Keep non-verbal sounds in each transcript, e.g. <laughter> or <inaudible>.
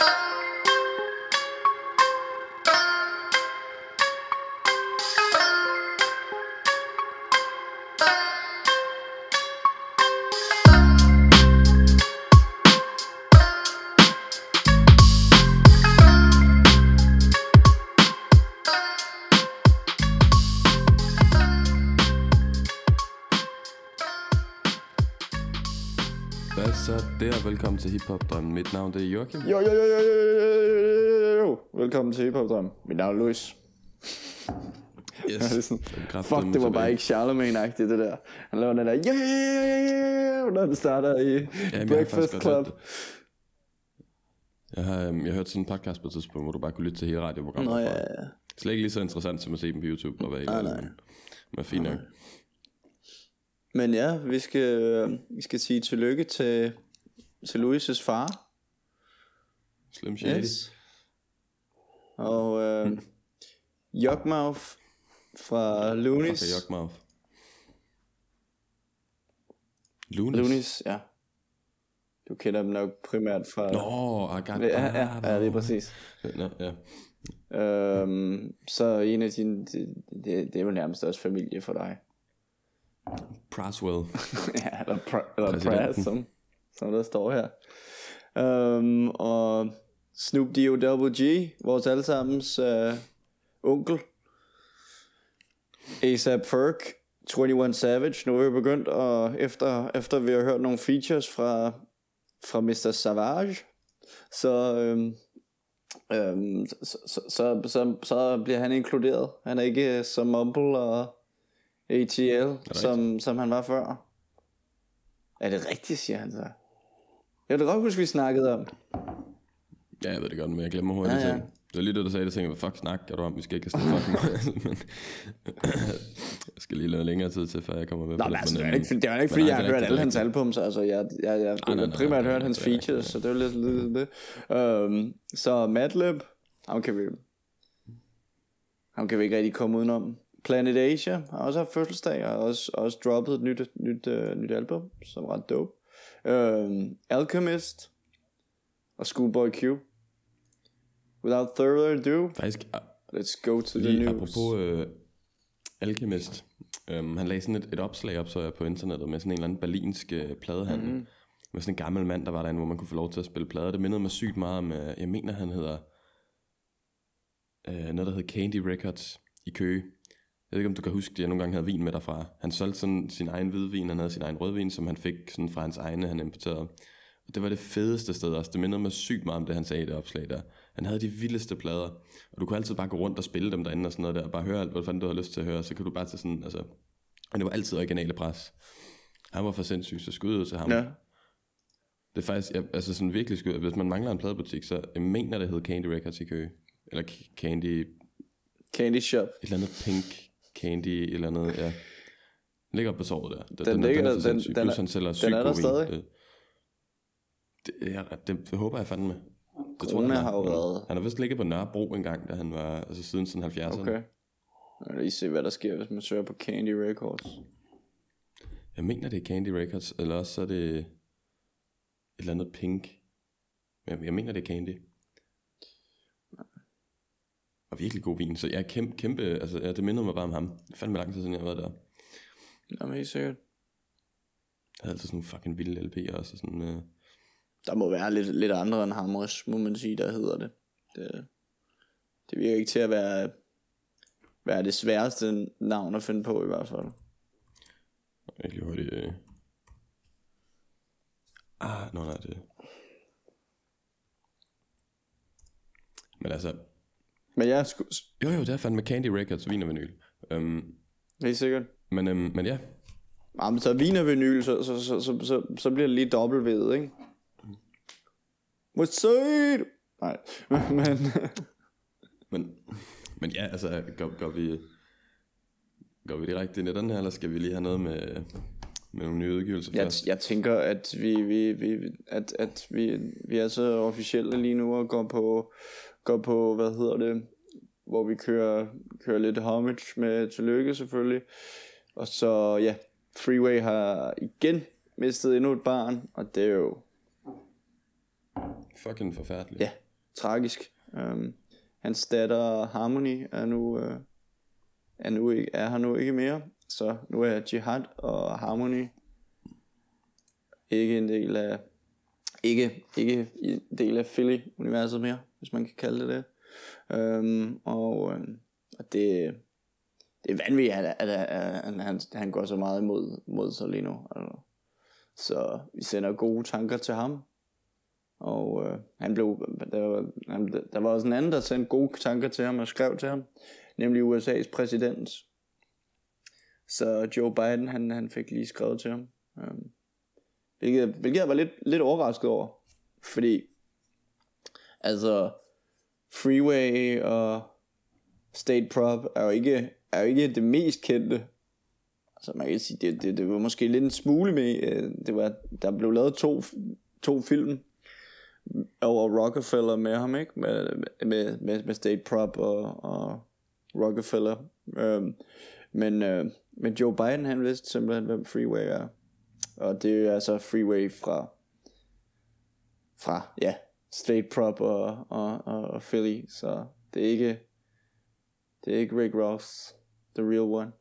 Hvad <laughs> Velkommen til Hip Hop Drøm. Mit navn det er Joachim. Jo, jo, jo, jo, jo, jo, jo. Velkommen til Hip Hop Drøm. Mit navn er Louis. Yes. Det er sådan, Fuck, det var bare ikke Charlemagne-agtigt, det der. Han laver den der, ja, ja, ja, når den starter i Jamen, jeg Breakfast godt Club. Jeg har, øhm, jeg har hørt sådan en podcast på et tidspunkt, hvor du bare kunne lytte til hele radioprogrammet. Nå, ja, ja. Slet ikke lige så interessant som at se dem på YouTube og være Nej, nej. Men, men fint nok. Men ja, vi skal, øh, vi skal sige tillykke til, til Louis' far. Slim Shady. Yes. Og øh, Yogmouth fra Loonies. Fuck Jokmouth. Lunis. Loonies, ja. Du kender dem nok primært fra... Nå, I got Ja, ja, ja, det er præcis. Nå, ja. Øhm, så en af dine, det, det, det er jo nærmest også familie for dig. Praswell. <laughs> ja, eller, pr- eller Præsidenten. Pras, som, som der står her. Øhm, og Snoop D.O.W.G., vores allesammens øh, onkel. A$AP Ferg, 21 Savage. Nu er vi begyndt, og efter, efter vi har hørt nogle features fra, fra Mr. Savage, så, øhm, øhm, så, så, så, så, så bliver han inkluderet. Han er ikke øh, så mumble og ATL, som, som han var før. Er det rigtigt, siger han så? Jeg vil godt huske, vi snakkede om. Ja, jeg ved det godt, men jeg glemmer hurtigt Ja, ja, var lige det, du sagde, det tænkte jeg, fuck snakker du om? Vi skal ikke have fucking <laughs> men, <laughs> jeg skal lige lade længere tid til, før jeg kommer med Nå, på men altså, det er ikke, det er ikke fordi, nej, jeg har er hørt alle er hans albums. Altså, jeg, jeg, jeg, nej, jeg nej, primært nej, hørt nej, hans er features, så det er jo lidt, lidt det. Um, så Madlib, ham kan vi ham kan vi ikke rigtig komme udenom. Planet Asia har også haft fødselsdag, og også, også droppet et nyt, nyt, uh, nyt album, som er ret dope. Um, Alchemist og Schoolboy Q. Without further ado, Faktisk, ah, let's go to the news. apropos øh, Alchemist, øhm, han lagde sådan et, et opslag op, så jeg på internettet, med sådan en eller anden berlinsk øh, pladehandel, Mhm. mm. med sådan en gammel mand, der var derinde, hvor man kunne få lov til at spille plader. Det mindede mig sygt meget om, øh, jeg mener han hedder, øh, noget der hedder Candy Records i Køge. Jeg ved ikke, om du kan huske, at jeg nogle gange havde vin med derfra. Han solgte sådan sin egen hvidvin, han havde sin egen rødvin, som han fik sådan fra hans egne, han importerede. Og det var det fedeste sted også. Det mindede mig sygt meget om det, han sagde i det opslag der. Han havde de vildeste plader. Og du kunne altid bare gå rundt og spille dem derinde og sådan noget der. Og bare høre alt, hvad fanden du har lyst til at høre. Så kan du bare tage sådan, altså... Og det var altid originale pres. Han var for sindssyg, så skud ud til ham. Ja. Det er faktisk, jeg, altså sådan virkelig skud. Hvis man mangler en pladebutik, så jeg mener, det hedder Candy Records i Køge. Eller Candy, et Candy Shop. eller andet Pink Candy, et eller andet, ja. Den ligger på torvet der. Den, Den er- ligger er den- den er- han sælger den er der stadig? Det, det, ja, det, det håber jeg fandme. Det Corona han er. har jo været- Han har vist ligget på Nørrebro en gang, da han var, altså siden sådan 70'erne. Okay. Jeg vil lige se, hvad der sker, hvis man søger på Candy Records. Jeg mener, det er Candy Records, eller også så er det et eller andet Pink. Jeg, jeg mener, det er Candy. Og virkelig god vin, så jeg er kæmpe, kæmpe altså ja, det mindede mig bare om ham. Det er fandme lang tid siden, jeg har været der. Jamen helt sikkert. Jeg havde altid sådan nogle fucking vilde LP'er også, og sådan, øh, Der må være lidt, lidt andre end ham også, må man sige, der hedder det. Det, det virker ikke til at være, være det sværeste navn at finde på i hvert fald. Jeg lige hurtigt... Øh... Ah, nå nej, det... Men altså... Men ja, sku, Jo, jo, det er fandme Candy Records, vin og vinyl. Um, helt sikkert. men, um, men ja, Jamen, så vin og vinyl, så, så, så, så, så, så bliver det lige dobbelt ved, ikke? What's up? Nej, <laughs> men... men, men ja, altså, går, går vi... Går vi direkte ind i den her, eller skal vi lige have noget med, med nogle nye udgivelser Jeg, først? jeg tænker, at vi, vi, vi, at, at vi, vi er så officielle lige nu og går på, går på, hvad hedder det, hvor vi kører, kører lidt homage med tillykke selvfølgelig. Og så ja, Freeway har igen mistet endnu et barn, og det er jo, Fucking forfærdeligt. ja, tragisk. Um, hans datter Harmony er nu, uh, er, nu ikke, er her nu ikke mere, så nu er Jihad og Harmony ikke en del af ikke, ikke en del af Philly-universet mere, hvis man kan kalde det det. Øhm, og, um, og det, det er vanvittigt, at, at, at, at han, han går så meget imod mod sig lige nu. Altså. Så vi sender gode tanker til ham. Og øh, han blev, der, var, han, der var også en anden, der sendte gode tanker til ham og skrev til ham. Nemlig USA's præsident. Så Joe Biden, han, han fik lige skrevet til ham. Øhm, hvilket, hvilket jeg var lidt, lidt overrasket over. Fordi, altså, Freeway og State Prop er jo ikke, er jo ikke det mest kendte. Altså man kan sige, det, det, det var måske lidt en smule med, øh, det var, der blev lavet to, to film over Rockefeller med ham, ikke? Med, med, med, med State Prop og, og Rockefeller. Um, men, uh, men Joe Biden, han vidste simpelthen, hvem Freeway er. Og det er altså Freeway fra, fra ja, State Prop og, og, og, og Philly. Så det er ikke, det er ikke Rick Ross, the real one.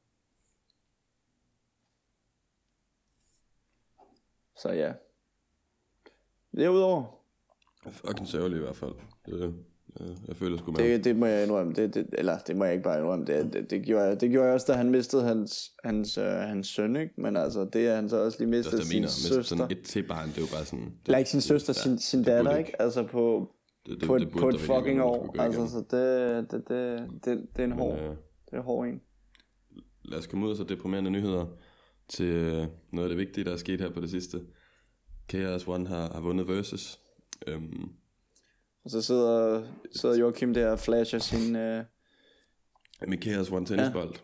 Så ja. Derudover. Fucking sørgelig i hvert fald. Det, jeg føler sgu med. Det, det må jeg indrømme. Det, det, eller det må jeg ikke bare indrømme. Det, det, det, gjorde, jeg, det gjorde jeg også, da han mistede hans, hans, øh, hans søn. Ikke? Men altså, det er han så også lige mistet sin mener, søster. Sådan et til barn, det er jo bare sådan... Det, eller ikke sin søster, ja, sin, sin datter, ikke? Altså på, det, det, på, det, på et fucking år. Altså, så det, det, det, det, det er en hård, øh, det er hård en. Lad os komme ud af så deprimerende nyheder til øh, noget af det vigtige, der er sket her på det sidste. Chaos One har, har vundet Versus. Øhm, og så sidder, sidder Joachim der og flasher sin... Øh... Chaos One tennisbold. Ja.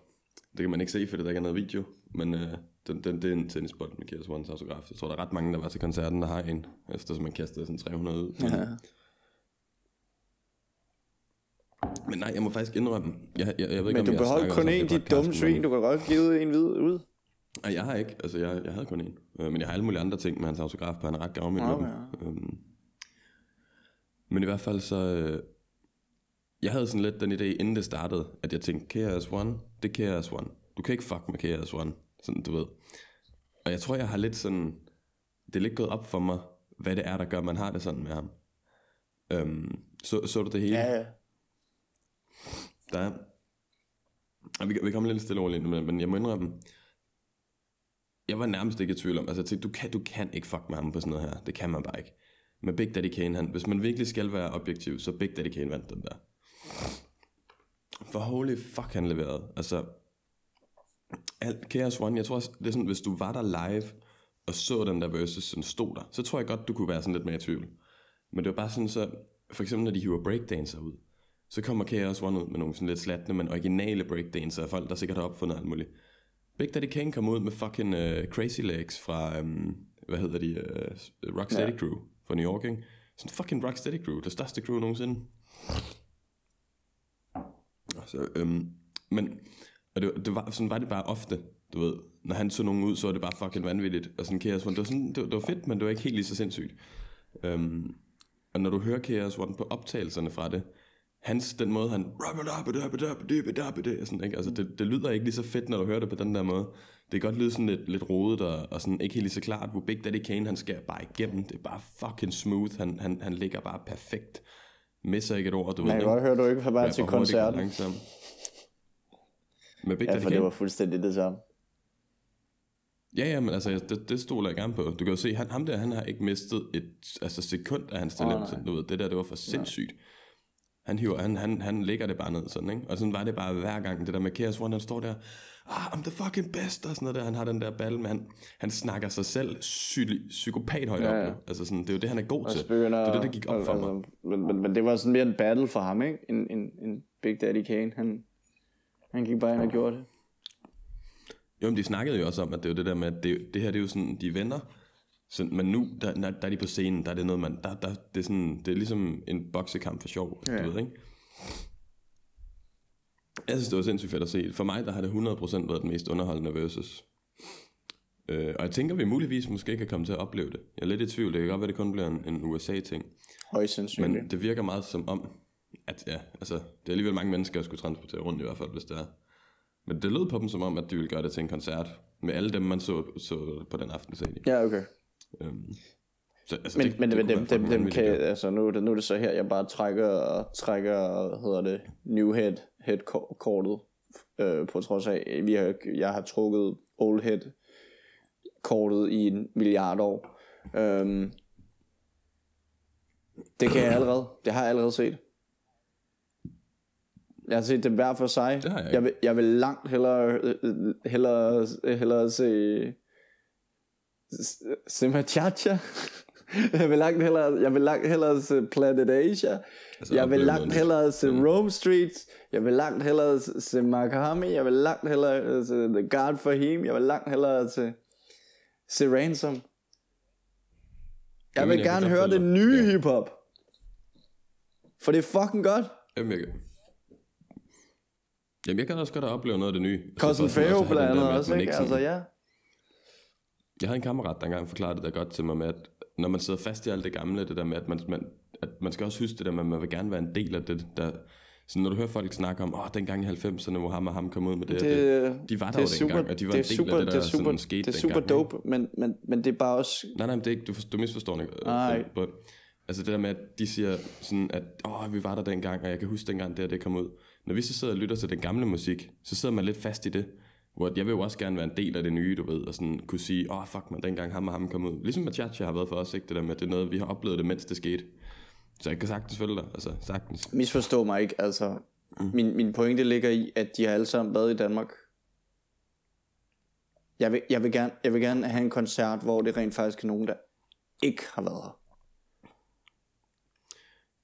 Det kan man ikke se, for der ikke er noget video. Men øh, den, den, det er en tennisbold Chaos One's autograf. Jeg tror, der er ret mange, der var til koncerten, der har en. Efter som man kastede sådan 300 ud. Ja. Men nej, jeg må faktisk indrømme, jeg, jeg, jeg ved ikke, Men om du beholdt kun en, dit dumme svin, du kan godt give en vid ud. Nej, jeg har ikke, altså jeg, jeg havde kun en. Øh, men jeg har alle mulige andre ting med hans autograf på, han er ret gavmild okay. med dem. Men i hvert fald så, øh, jeg havde sådan lidt den idé, inden det startede, at jeg tænkte, KRS One, det er KRS One. Du kan ikke fuck med KRS One, sådan du ved. Og jeg tror, jeg har lidt sådan, det er lidt gået op for mig, hvad det er, der gør, man har det sådan med ham. Øhm, så, så du det hele? Ja, ja. Der er, vi, vi kommer lidt stille over lige men, men jeg må indrømme, jeg var nærmest ikke i tvivl om, altså jeg tænkte, du kan, du kan ikke fuck med ham på sådan noget her. Det kan man bare ikke med Big Daddy Kane, han, hvis man virkelig skal være objektiv, så Big Daddy Kane vandt den der. For holy fuck, han leverede. Altså, alt Chaos One, jeg tror også, det er sådan, hvis du var der live, og så den der versus, sådan stod der, så tror jeg godt, du kunne være sådan lidt mere i tvivl. Men det var bare sådan så, for eksempel når de hiver breakdancer ud, så kommer Chaos One ud med nogle sådan lidt slatne, men originale breakdancer af folk, der sikkert har opfundet alt muligt. Big Daddy Kane kom ud med fucking uh, Crazy Legs fra, um, hvad hedder de, uh, Rocksteady ja. Crew fra New York, ikke? Sådan fucking Rocksteady crew, det største crew nogensinde. Så, øhm, men, og det, det var, sådan var det bare ofte, du ved, når han så nogen ud, så var det bare fucking vanvittigt, og sådan Chaos One, det var, sådan, det, det var fedt, men det var ikke helt lige så sindssygt. Øhm, og når du hører Chaos One på optagelserne fra det, hans, den måde han, sådan, ikke? Altså, det, det lyder ikke lige så fedt, når du hører det på den der måde det kan godt lyde sådan lidt, lidt rodet og, og sådan ikke helt lige så klart, hvor Big Daddy Kane, han skal bare igennem. Det er bare fucking smooth. Han, han, han ligger bare perfekt. Misser ikke et ord, du ved. Jeg kan godt høre, du ikke har været til koncerten. Med Big ja, Daddy for Kane. det var fuldstændig det samme. Ja, ja, men altså, det, det stoler jeg gerne på. Du kan jo se, han, ham der, han har ikke mistet et altså, sekund af hans talent. Oh, du ved, det der, det var for sindssygt. Nej. Han, hiver, han, han, han lægger det bare ned sådan, ikke? Og sådan var det bare hver gang, det der med Chaos One, han står der, ah, I'm the fucking best, og sådan noget der. Han har den der battle, men han, han snakker sig selv psy- psykopat højt ja, ja. op. Altså sådan, det er jo det, han er god til. Begynder, det er det, der gik op altså, for mig. Men, men, men, det var sådan mere en battle for ham, ikke? En, en, en Big Daddy Kane. Han, han gik bare ind og gjorde det. Jo, men de snakkede jo også om, at det er jo det der med, at det, det her det er jo sådan, de venner, så, men nu, der, der, der er de på scenen, der er det noget, man, der, der, det, er sådan, det er ligesom en boksekamp for sjov, ja. du ved, ikke? Jeg synes, det var sindssygt fedt at se. For mig, der har det 100% været den mest underholdende versus. Øh, og jeg tænker, vi muligvis måske kan komme til at opleve det. Jeg er lidt i tvivl. Det kan godt være, det kun bliver en, en USA-ting. Højst sandsynligt. Men det virker meget som om, at ja, altså, det er alligevel mange mennesker, der skulle transportere rundt i hvert fald, hvis det er. Men det lød på dem som om, at de ville gøre det til en koncert. Med alle dem, man så, så på den aften, sagde de. Ja, okay. Øhm, så, altså, Men, det, men, det men dem, dem, dem kan, altså nu, er det- nu er det så her, jeg bare trækker, trækker hvad hedder det, new head, head ko- kortet, øh, på trods af, vi har, jeg har trukket old head kortet i en milliard år. Øhm, det kan jeg <clears throat> allerede, det har jeg allerede set. Jeg har set dem hver for sig. Det har jeg jeg, ikke. vil, jeg vil langt hellere, hellere, hellere se se Machacha. jeg vil langt hellere, jeg vil langt hellere se Planet Asia. Altså, jeg vil langt hellere se Mm. Rome Street. Jeg vil langt hellere se Makahami. Jeg vil langt hellere se The God for Him. Jeg vil langt hellere se, se Ransom. Jeg Jamen, vil jeg kan gerne høre det nye Ja. hiphop. For det er fucking godt. Jamen, jeg, Jamen, jeg kan også godt opleve noget af det nye. Cousin have blandt andet også, ikke? Altså ja. Jeg havde en kammerat, der engang forklarede det der godt til mig med, at når man sidder fast i alt det gamle, det der med, at man, man, at man skal også huske det der med, at man vil gerne være en del af det, der, så når du hører folk snakke om, åh, dengang i 90'erne, hvor ham og ham kom ud med det, Det, det de var der det jo er super, dengang, og de var det en del super, af det, der det er super, sådan skete det er super dengang, ikke? dope, men, men, men det er bare også... Nej, nej, men det er ikke, du, du misforstår det. Nej. Øh, øh, Altså det der med, at de siger sådan, at åh, vi var der dengang, og jeg kan huske dengang, det og det kom ud. Når vi så sidder og lytter til den gamle musik, så sidder man lidt fast i det. Hvor jeg vil jo også gerne være en del af det nye, du ved, og sådan kunne sige, åh, fuck man, dengang ham og ham kom ud. Ligesom Machacha har været for os, ikke? Det der med, at det er noget, vi har oplevet det, mens det skete. Så jeg kan sagtens følge dig, altså sagtens. Misforstå mig ikke, altså... Min, min pointe ligger i, at de har alle sammen været i Danmark. Jeg vil, jeg, vil gerne, jeg vil gerne have en koncert, hvor det rent faktisk er nogen, der ikke har været her.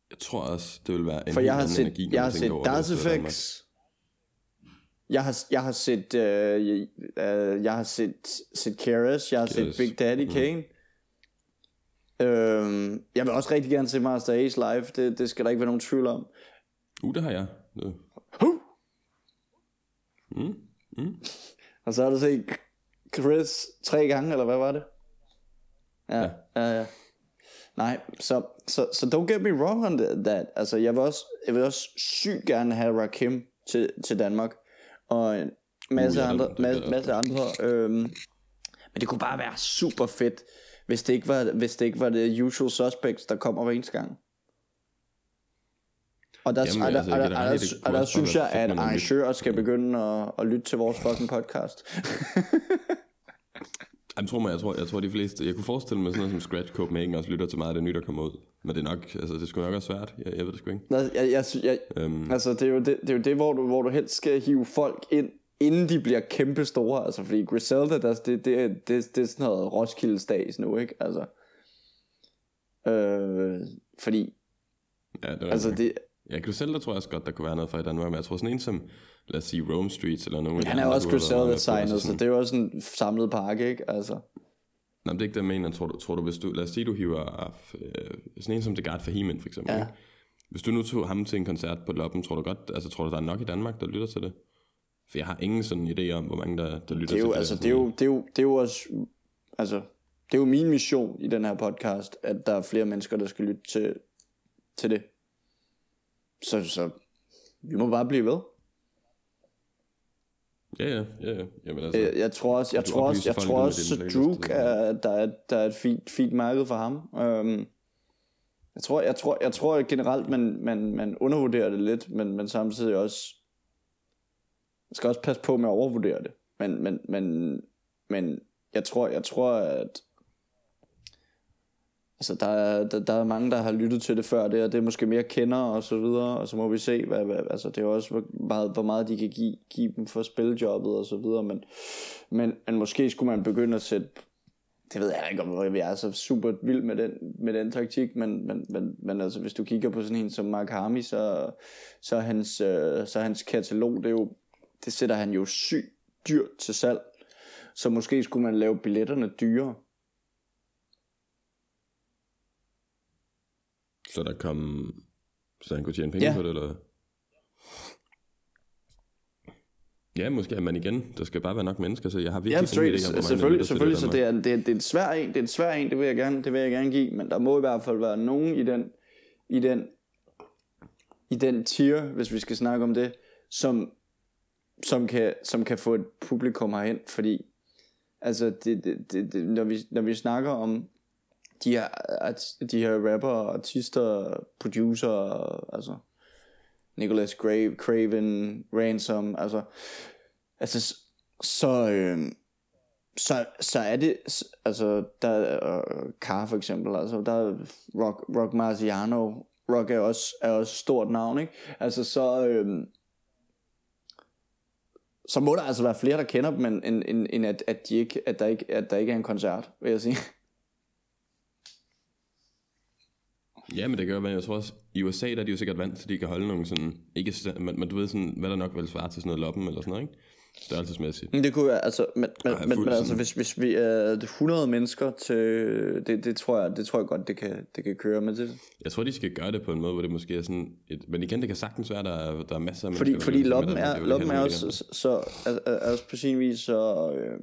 Jeg tror også, det vil være en For jeg har set, energi, jeg har set Danmark. Effects. Jeg har, jeg har set, øh, øh, jeg har set, set Keras, jeg har set Keras, Big Daddy Kane. Øhm, jeg vil også rigtig gerne se Master Ace live, det, det skal der ikke være nogen tvivl om. Uh, det har jeg. Det. Huh! Mm. Mm. <laughs> Og så har du set Chris tre gange, eller hvad var det? Ja, ja, ja. ja. Nej, så, så, så don't get me wrong on that. that. Altså, jeg vil også, jeg vil også sygt gerne have Rakim til, til Danmark. Og en masse Uh, ja, andre, gad masse, masse andre. Øhm, men det kunne bare være super fedt, hvis det ikke var, hvis det ikke var det usual suspects, der kommer hver eneste gang. Og der, Jamen, og der, altså, jeg der, rigtig- der, kunne der synes jeg, at arrangører skal begynde at, at lytte til vores fucking podcast. <laughs> Jeg tror, mig, jeg, tror, jeg tror, de fleste... Jeg kunne forestille mig sådan noget som Scratch Copenhagen også lytter til meget af det nye, der kommer ud. Men det er nok... Altså, det skulle nok være svært. Jeg, jeg ved det sgu ikke. Nå, Jeg, jeg, jeg, Øhm, altså, det er jo det, det, er jo det hvor, du, hvor du helst skal hive folk ind, inden de bliver kæmpe store. Altså, fordi Griselda, der, det, det, er- det, det er sådan noget Roskilde stads nu, ikke? Altså, øh, fordi, ja, det altså, det, Ja, Griselda tror jeg også godt, der kunne være noget for i Danmark. Men jeg tror sådan en som... Lad os sige Rome Streets eller nogen. de han er også du har været meget Griselda med på, altså signet, så det er jo også en samlet pakke, ikke? Altså, Nej, det er ikke det, jeg mener. Tror du, tror du, hvis du... Lad os sige, du hiver øh, sådan en som The for Heeman, for eksempel. Ja. Ikke? Hvis du nu tog ham til en koncert på Loppen, tror du godt... Altså, tror du, der er nok i Danmark, der lytter til det? For jeg har ingen sådan idé om, hvor mange der, der lytter det er jo, til altså, det. det er jo, det er jo, det er jo også, altså, det er jo min mission i den her podcast, at der er flere mennesker, der skal lytte til, til det. Så, så vi må bare blive ved. Ja, ja, ja, ja. Jamen, altså, Øh, Jeg tror også, jeg tror også, jeg tror også, at Druk er, der er, der er et fint, fint marked for ham. Um, jeg tror, jeg tror, jeg tror generelt, man, man, man undervurderer det lidt, men, men samtidig også, man skal også passe på med at overvurdere det. Men, men, men, men jeg tror, jeg tror, at Altså, der er, der, der er mange, der har lyttet til det før, det, og det er måske mere kender og så videre, og så må vi se, hvad, hvad, altså, det er også, hvor meget, hvor meget de kan give, give dem for spiljobbet og så videre, men, men, men måske skulle man begynde at sætte, det ved jeg ikke, om vi er så super vild med den, med den taktik, men, men, men, men altså, hvis du kigger på sådan en som Mark Harmi, så, så, er hans, øh, så er hans katalog, det, er jo, det sætter han jo sygt dyrt til salg, så måske skulle man lave billetterne dyrere. Så der kom... Så han kunne tjene penge Ja. på det, eller? Ja, måske er man igen. Der skal bare være nok mennesker, så jeg har virkelig Ja, straight, idé hvor selvfølgelig, selvfølgelig, så det er, det, er, det er en svær en, det er en svær en, det vil jeg gerne, det vil jeg gerne give, men der må i hvert fald være nogen i den, i den, i den tier, hvis vi skal snakke om det, som, som kan, som kan få et publikum herhen, fordi, altså, det, det, det, det, når, vi, når vi snakker om de her, de her rapper, artister, producer, altså, Nicholas Grave, Craven, Ransom, altså, altså, så, øh, så, så er det, altså, der øh, er Car for eksempel, altså, der er Rock, Rock Marciano, Rock er også, er også stort navn, ikke? Altså, så, øh, så må der altså være flere, der kender dem, end, end, end at, at, de ikke, at, der ikke, at der ikke er en koncert, vil jeg sige. Ja, men det gør være, jeg tror også, i USA der er de jo sikkert vant til, at de kan holde nogle sådan, ikke, men, men du ved sådan, hvad der nok vil svare til sådan noget loppen eller sådan noget, ikke? Størrelsesmæssigt. Men Det kunne være, altså, men, men, men, men altså, hvis, hvis vi er 100 mennesker til, det, det, tror jeg, det tror jeg godt, det kan, det kan køre med det. Jeg tror, de skal gøre det på en måde, hvor det måske er sådan, et, men igen, det kan sagtens være, der er, der er masser af Fordi, mennesker, fordi der loppen er, vil loppen er også, så, så er, er også på sin vis så øh,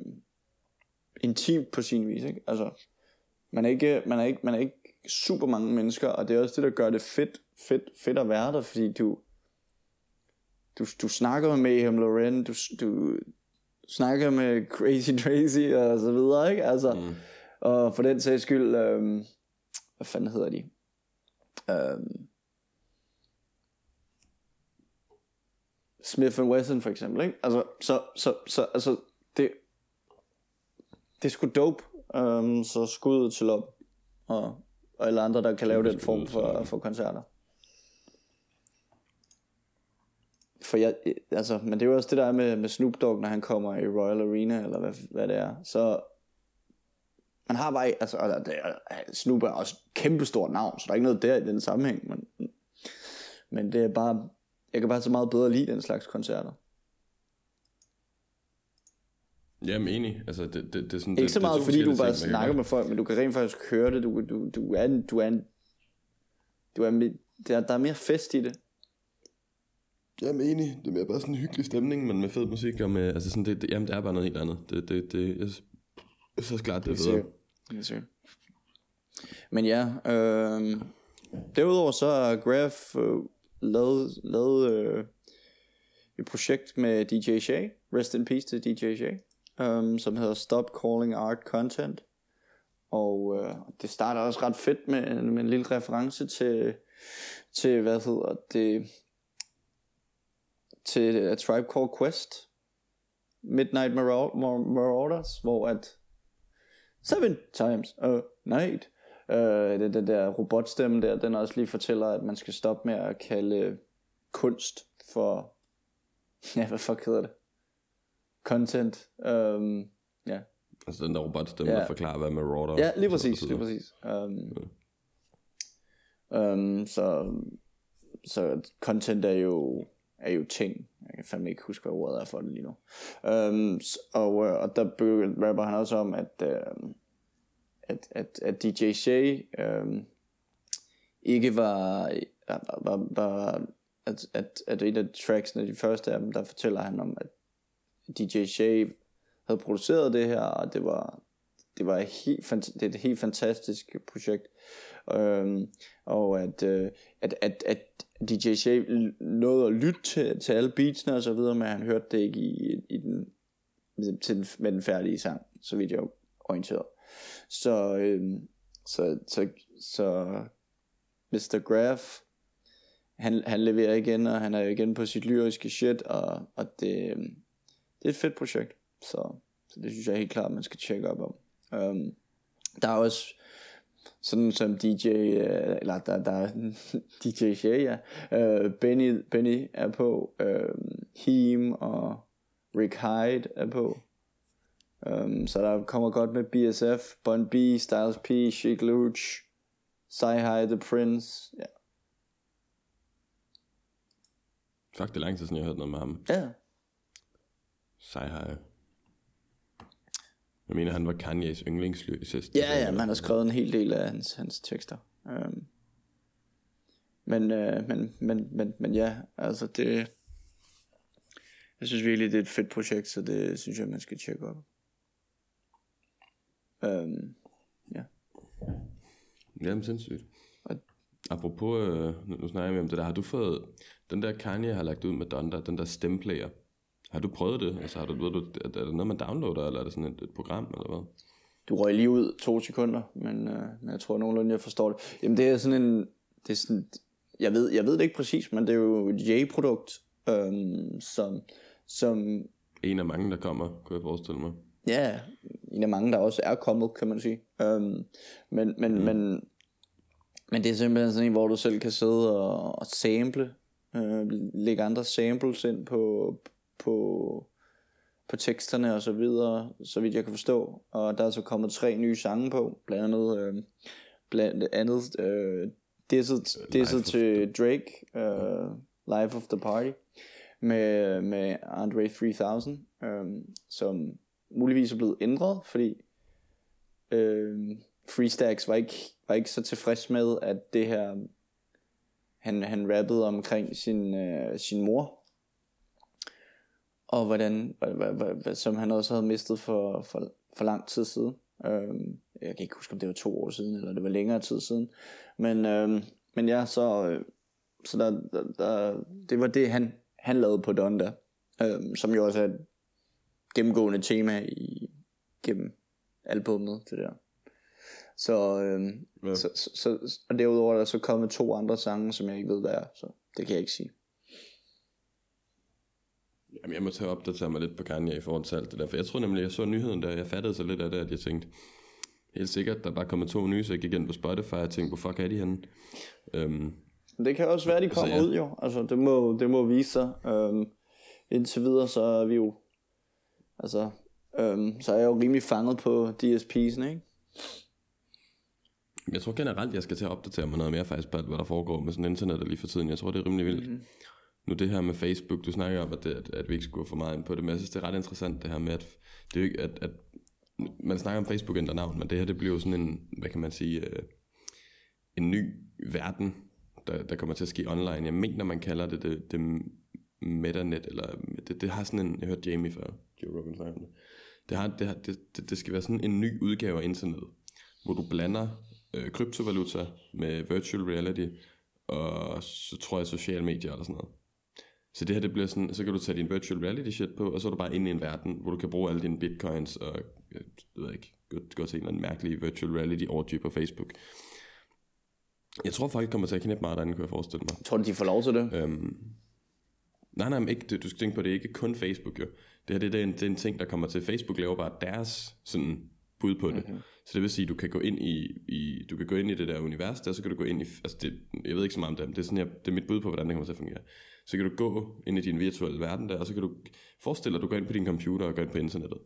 intimt på sin vis, ikke? Altså, man er ikke, man er ikke, man er ikke super mange mennesker, og det er også det, der gør det fedt, fedt, fedt at være der, fordi du, du, du snakker med Mayhem Loren, du, du snakker med Crazy Tracy og så videre, ikke? Altså, mm. og for den sags skyld, øh, hvad fanden hedder de? Øh, Smith Wesson for eksempel, ikke? Altså, så, så, så, altså, det, det er sgu dope, um, så skud til op, og, og alle andre, der kan lave den form for, for koncerter. For jeg, altså, men det er jo også det der er med, med Snoop Dogg, når han kommer i Royal Arena, eller hvad, hvad det er, så man har bare, altså, og der, Snoop er også et kæmpestort navn, så der er ikke noget der i den sammenhæng, men, men det er bare, jeg kan bare så meget bedre lide den slags koncerter. Jamen enig, altså det, det, det er sådan... Ikke det, så det meget to fordi du bare ting, snakker med folk, men du kan rent faktisk høre det. Du, du, du er en, du er en, du er, med, der, der er mere fest i det. Jamen enig, det er mere bare sådan en hyggelig stemning, men med fed musik, og med, altså sådan, det, det, jamen det er bare noget helt andet. Det, det, det, jeg, jeg synes klart, det er bedre. Sikkert. Men ja, øh, derudover så har Graf øh, lavet, lavet øh, et projekt med DJ Shay, rest in peace til DJ Shay, øh, som hedder Stop Calling Art Content. Og øh, det starter også ret fedt med, med en lille reference til, til hvad hedder det, til A Tribe Called Quest, Midnight Marauders, hvor at Seven times a night. Øh, det, det der robotstemme der, den også lige fortæller, at man skal stoppe med at kalde kunst for, <laughs> ja, hvad fuck hedder det? Content. Um, ja. Altså den der robotstemme, Ja. der forklarer, hvad Marauder ja, lige præcis, lige præcis. Um, um, så, så content er jo, er jo ting. Jeg kan fandme ikke huske, hvad ordet er for det lige nu. Um, og, øh, og der rapper han også om, at, uh, at, at, at DJ Shay um, ikke var, var, var, var at, at, at et af tracksene, de første af dem, der fortæller han om, at DJ Shay havde produceret det her, og det var, det var helt, det er et helt fantastisk projekt. Øhm, og at, øh, at, at, at DJ Shay nåede at lytte til, til alle beatsene og så videre, men han hørte det ikke i, i den, til den, med den færdige sang, så vidt jeg orienteret. Så, øhm, så, så, så Mr. Graf, han, han leverer igen, og han er igen på sit lyriske shit, og, og det, øhm, det er et fedt projekt, så, så det synes jeg helt klart, man skal tjekke op om. Um, der er også sådan som DJ, øh, eller der, der er <laughs> DJ Shay, ja. Øh, Benny, Benny er på, øh, Heem og Rick Hyde er på. Um, så der kommer godt med BSF, Bun B, Styles P, Chic Luch, Sci-Hi, The Prince. Ja. Fuck, det er lang tid siden, jeg har hørt noget med ham. ja. Sci-Hi. Jeg mener, han var Kanye's yndlingsløs. Ja, ja, men han har skrevet en hel del af hans, hans tekster. Um, men, øh, men, men, men, men ja, altså det, jeg synes virkelig, det er et fedt projekt, så det synes jeg, man skal tjekke op. Øhm, ja. Jamen, sindssygt. Og- Apropos, øh, nu snakker vi om det der. Har du fået, den der Kanye har lagt ud med Donda, den der stemplayer, har du prøvet det? Altså, har du, ved du, er det noget, man downloader, eller er det sådan et, et program, eller hvad? Du røg lige ud to sekunder, men, øh, men jeg tror nogenlunde, jeg forstår det. Jamen det er sådan en, det er sådan, jeg ved, jeg ved det ikke præcis, men det er jo et J-produkt, øhm, som, som, En af mange, der kommer, kunne jeg forestille mig. ja, en af mange, der også er kommet, kan man sige. Øhm, men, men, mm. men, men det er simpelthen sådan en, hvor du selv kan sidde og, og sample, øh, lægge andre samples ind på, på, på teksterne og så videre, så vidt jeg kan forstå. Og der er så kommet tre nye sange på, blandt andet, øh, blandt andet øh, Dissed of til Drake, øh, Life of the Party, med, med Andre 3000, øh, som muligvis er blevet ændret, fordi øh, Freestacks var ikke, var ikke så tilfreds med, at det her, han, han rappede omkring sin, øh, sin mor, og hvordan, som han også havde mistet for, for, for lang tid siden. Øhm, jeg kan ikke huske, om det var to år siden, eller det var længere tid siden. Men, øhm, men ja, så, øh, så der, der, der, det var det, han, han lavede på Donda, øhm, som jo også er et gennemgående tema i, gennem albummet, det der. Så, øhm, Ja. så, så, så, og derudover er der så kommet to andre sange, som jeg ikke ved, hvad er, så det kan jeg ikke sige. Jamen, jeg må tage og opdatere mig lidt på Kanye i forhold til alt det der, for jeg tror nemlig, jeg så nyheden der, jeg fattede så lidt af det, at jeg tænkte, helt sikkert, der er bare kommet to nye, så jeg gik ind på Spotify og tænkte, hvor fuck er de henne? Øhm, Det kan også være, de kommer ja. ud jo. Altså, det må, det må vise sig. Øhm, indtil videre, så er vi jo... Altså, øhm, så er jeg jo rimelig fanget på DSP'en, ikke? jeg tror generelt, jeg skal til at opdatere mig noget mere faktisk på hvad der foregår med sådan internet lige for tiden. Jeg tror, det er rimelig vildt. Mm-hmm. Nu det her med Facebook, du snakker om, at, det, at, at vi ikke skulle gå for meget ind på det, men jeg synes, det er ret interessant det her med, at, det er ikke, at, at man snakker om Facebook ændrer navn, men det her, det bliver jo sådan en, hvad kan man sige, øh, en ny verden, der, der kommer til at ske online. Jeg mener, man kalder det det, det metanet, eller det, det har sådan en, jeg hørte Jamie før, Joe Rogan snakke om det. Det, har, det, har, det, det, det skal være sådan en ny udgave af internet, hvor du blander øh, kryptovaluta med virtual reality, og så tror jeg sociale medier eller sådan noget. Så det her, det bliver sådan, så kan du tage din virtual reality shit på, og så er du bare inde i en verden, hvor du kan bruge alle dine bitcoins, og jeg ved ikke, gå, gå til en eller anden mærkelig virtual reality orgy på Facebook. Jeg tror folk kommer til at knæppe meget derinde, kunne jeg forestille mig. Tror du, de får lov til det? Øhm, nej, nej, men ikke, du skal tænke på, det er ikke kun Facebook jo. Det her det, det, er en, det er en ting, der kommer til. Facebook laver bare deres sådan, bud på det. Mm-hmm. Så det vil sige, du kan gå ind i, i, du kan gå ind i det der univers der, så kan du gå ind i, altså det, jeg ved ikke så meget om det, men det er, sådan, jeg, det er mit bud på, hvordan det kommer til at fungere. Så kan du gå ind i din virtuelle verden der, og så kan du forestille dig, at du går ind på din computer og går ind på internettet.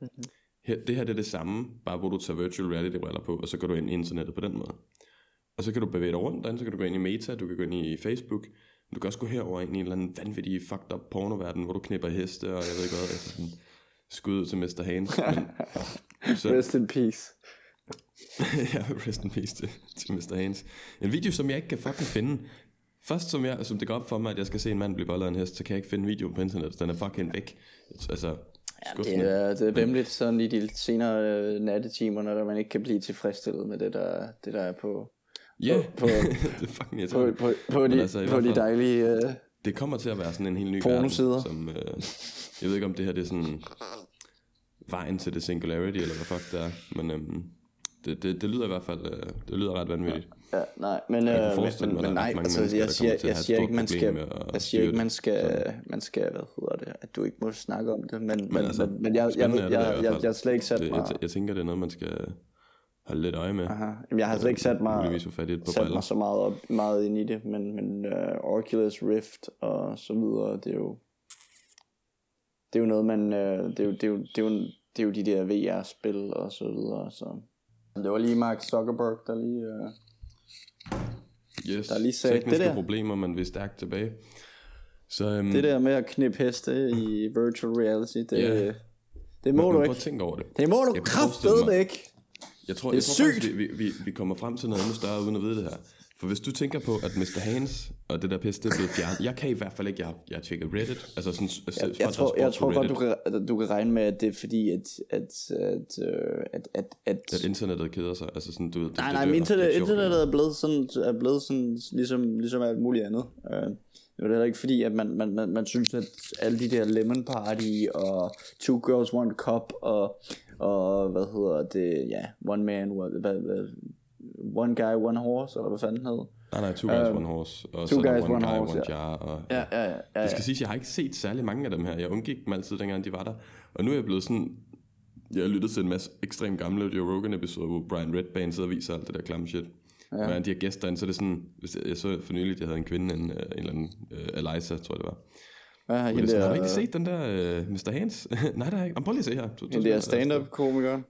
Mm-hmm. Her, det her det er det samme, bare hvor du tager virtual reality briller på, og så går du ind i internettet på den måde. Og så kan du bevæge dig rundt derinde, så kan du gå ind i Meta, du kan gå ind i Facebook, du kan også gå herover ind i en eller anden vanvittig fucked up pornoverden, hvor du knipper heste, og jeg ved ikke hvad, altså sådan, skud ud til Mr. Haynes. Men, <laughs> så, Rest in peace. <laughs> ja, rest in peace til, til Mr. Haynes. En video, som jeg ikke kan fucking finde. Først som, jeg, som det går op for mig, at jeg skal se en mand blive bollet af en hest, så kan jeg ikke finde videoen på internettet. Den er fucking væk. Altså, Ja, det er, det er vemmeligt sådan i de senere øh, nattetimer, når man ikke kan blive tilfredsstillet med det, der, det der er på, Ja, på- <laughs> det er fucking på, på, på, Men de, altså, på de dejlige... Øh, Det kommer til at være sådan en helt ny Pornosider. verden, som, øh, jeg ved ikke om det her det er sådan vejen til det singularity, eller hvad fuck det er, men øhm, det, det, det lyder i hvert fald, øh, det lyder ret vanvittigt. ja, nej, men, Jeg kan øh, men, forestille men, mig, men nej, altså, jeg siger, jeg et siger ikke, man skal, jeg siger ikke, man skal, man skal, hvad hedder det, at du ikke må snakke om det, men, men, altså, men, men jeg, jeg, jeg, jeg, jeg, jeg slet ikke sat Det, mig... jeg, jeg tænker, det er noget, man skal holde lidt øje med. Aha. Jamen, jeg har slet ikke sat mig, sat briller. mig så meget, op, meget ind i det, men, men uh, Oculus Rift og så videre, det er jo, det er jo noget, man, uh, det, er jo, det, er jo, det, er jo, det er jo de der VR-spil og så videre, så det var lige Mark Zuckerberg, der lige... Uh, Yes, der lige sagde, tekniske det der- problemer, men vi er stærkt tilbage. Så øhm, det der med at knippe heste i virtual reality, det, Ja. det må men du ikke. tænke over det. Det må du kraftedeme ikke. Jeg tror, Det er jeg tror sygt. faktisk, vi, vi, vi, kommer frem til noget endnu større uden at vide det her. For hvis du tænker på, at Mr. Haynes og det der pis, det er blevet fjernet. Jeg kan i hvert fald ikke, jeg har, jeg har tjekket Reddit, altså sådan, jeg, jeg, tror, jeg tror godt, du kan, du kan regne med, at det er fordi, at, at, at, øh, at, at, at, at internettet keder sig, altså sådan, du nej, nej, men internet, internettet er blevet sådan, er blevet sådan ligesom, ligesom alt muligt andet. Uh, det er heller ikke fordi, at man, man, man, man synes, at alle de der Lemon Party og Two Girls One Cup og, og hvad hedder det, ja, One Man, hvad, One Guy, One Horse, eller hvad fanden hed. Nej, nej, Two Guys, um, One Horse. Og two guys, one, one guy, horse, one ja. jar. Og, ja, ja, ja, ja, Det skal siges, jeg har ikke set særlig mange af dem her. Jeg undgik dem altid, dengang de var der. Og nu er jeg blevet sådan... Jeg har lyttet til en masse ekstremt gamle Joe Rogan episoder, hvor Brian Redbane sidder og viser alt det der klamme shit. Ja. Og de har gæster ind, så er det sådan... Hvis jeg, jeg så for nylig, jeg havde en kvinde, en, en eller anden uh, Eliza, tror jeg det var. Ja, det sådan, har du ikke set den der uh, Mr. Hans? <laughs> Nej, der er ikke. Prøv lige at se her. Du, det er stand-up komiker.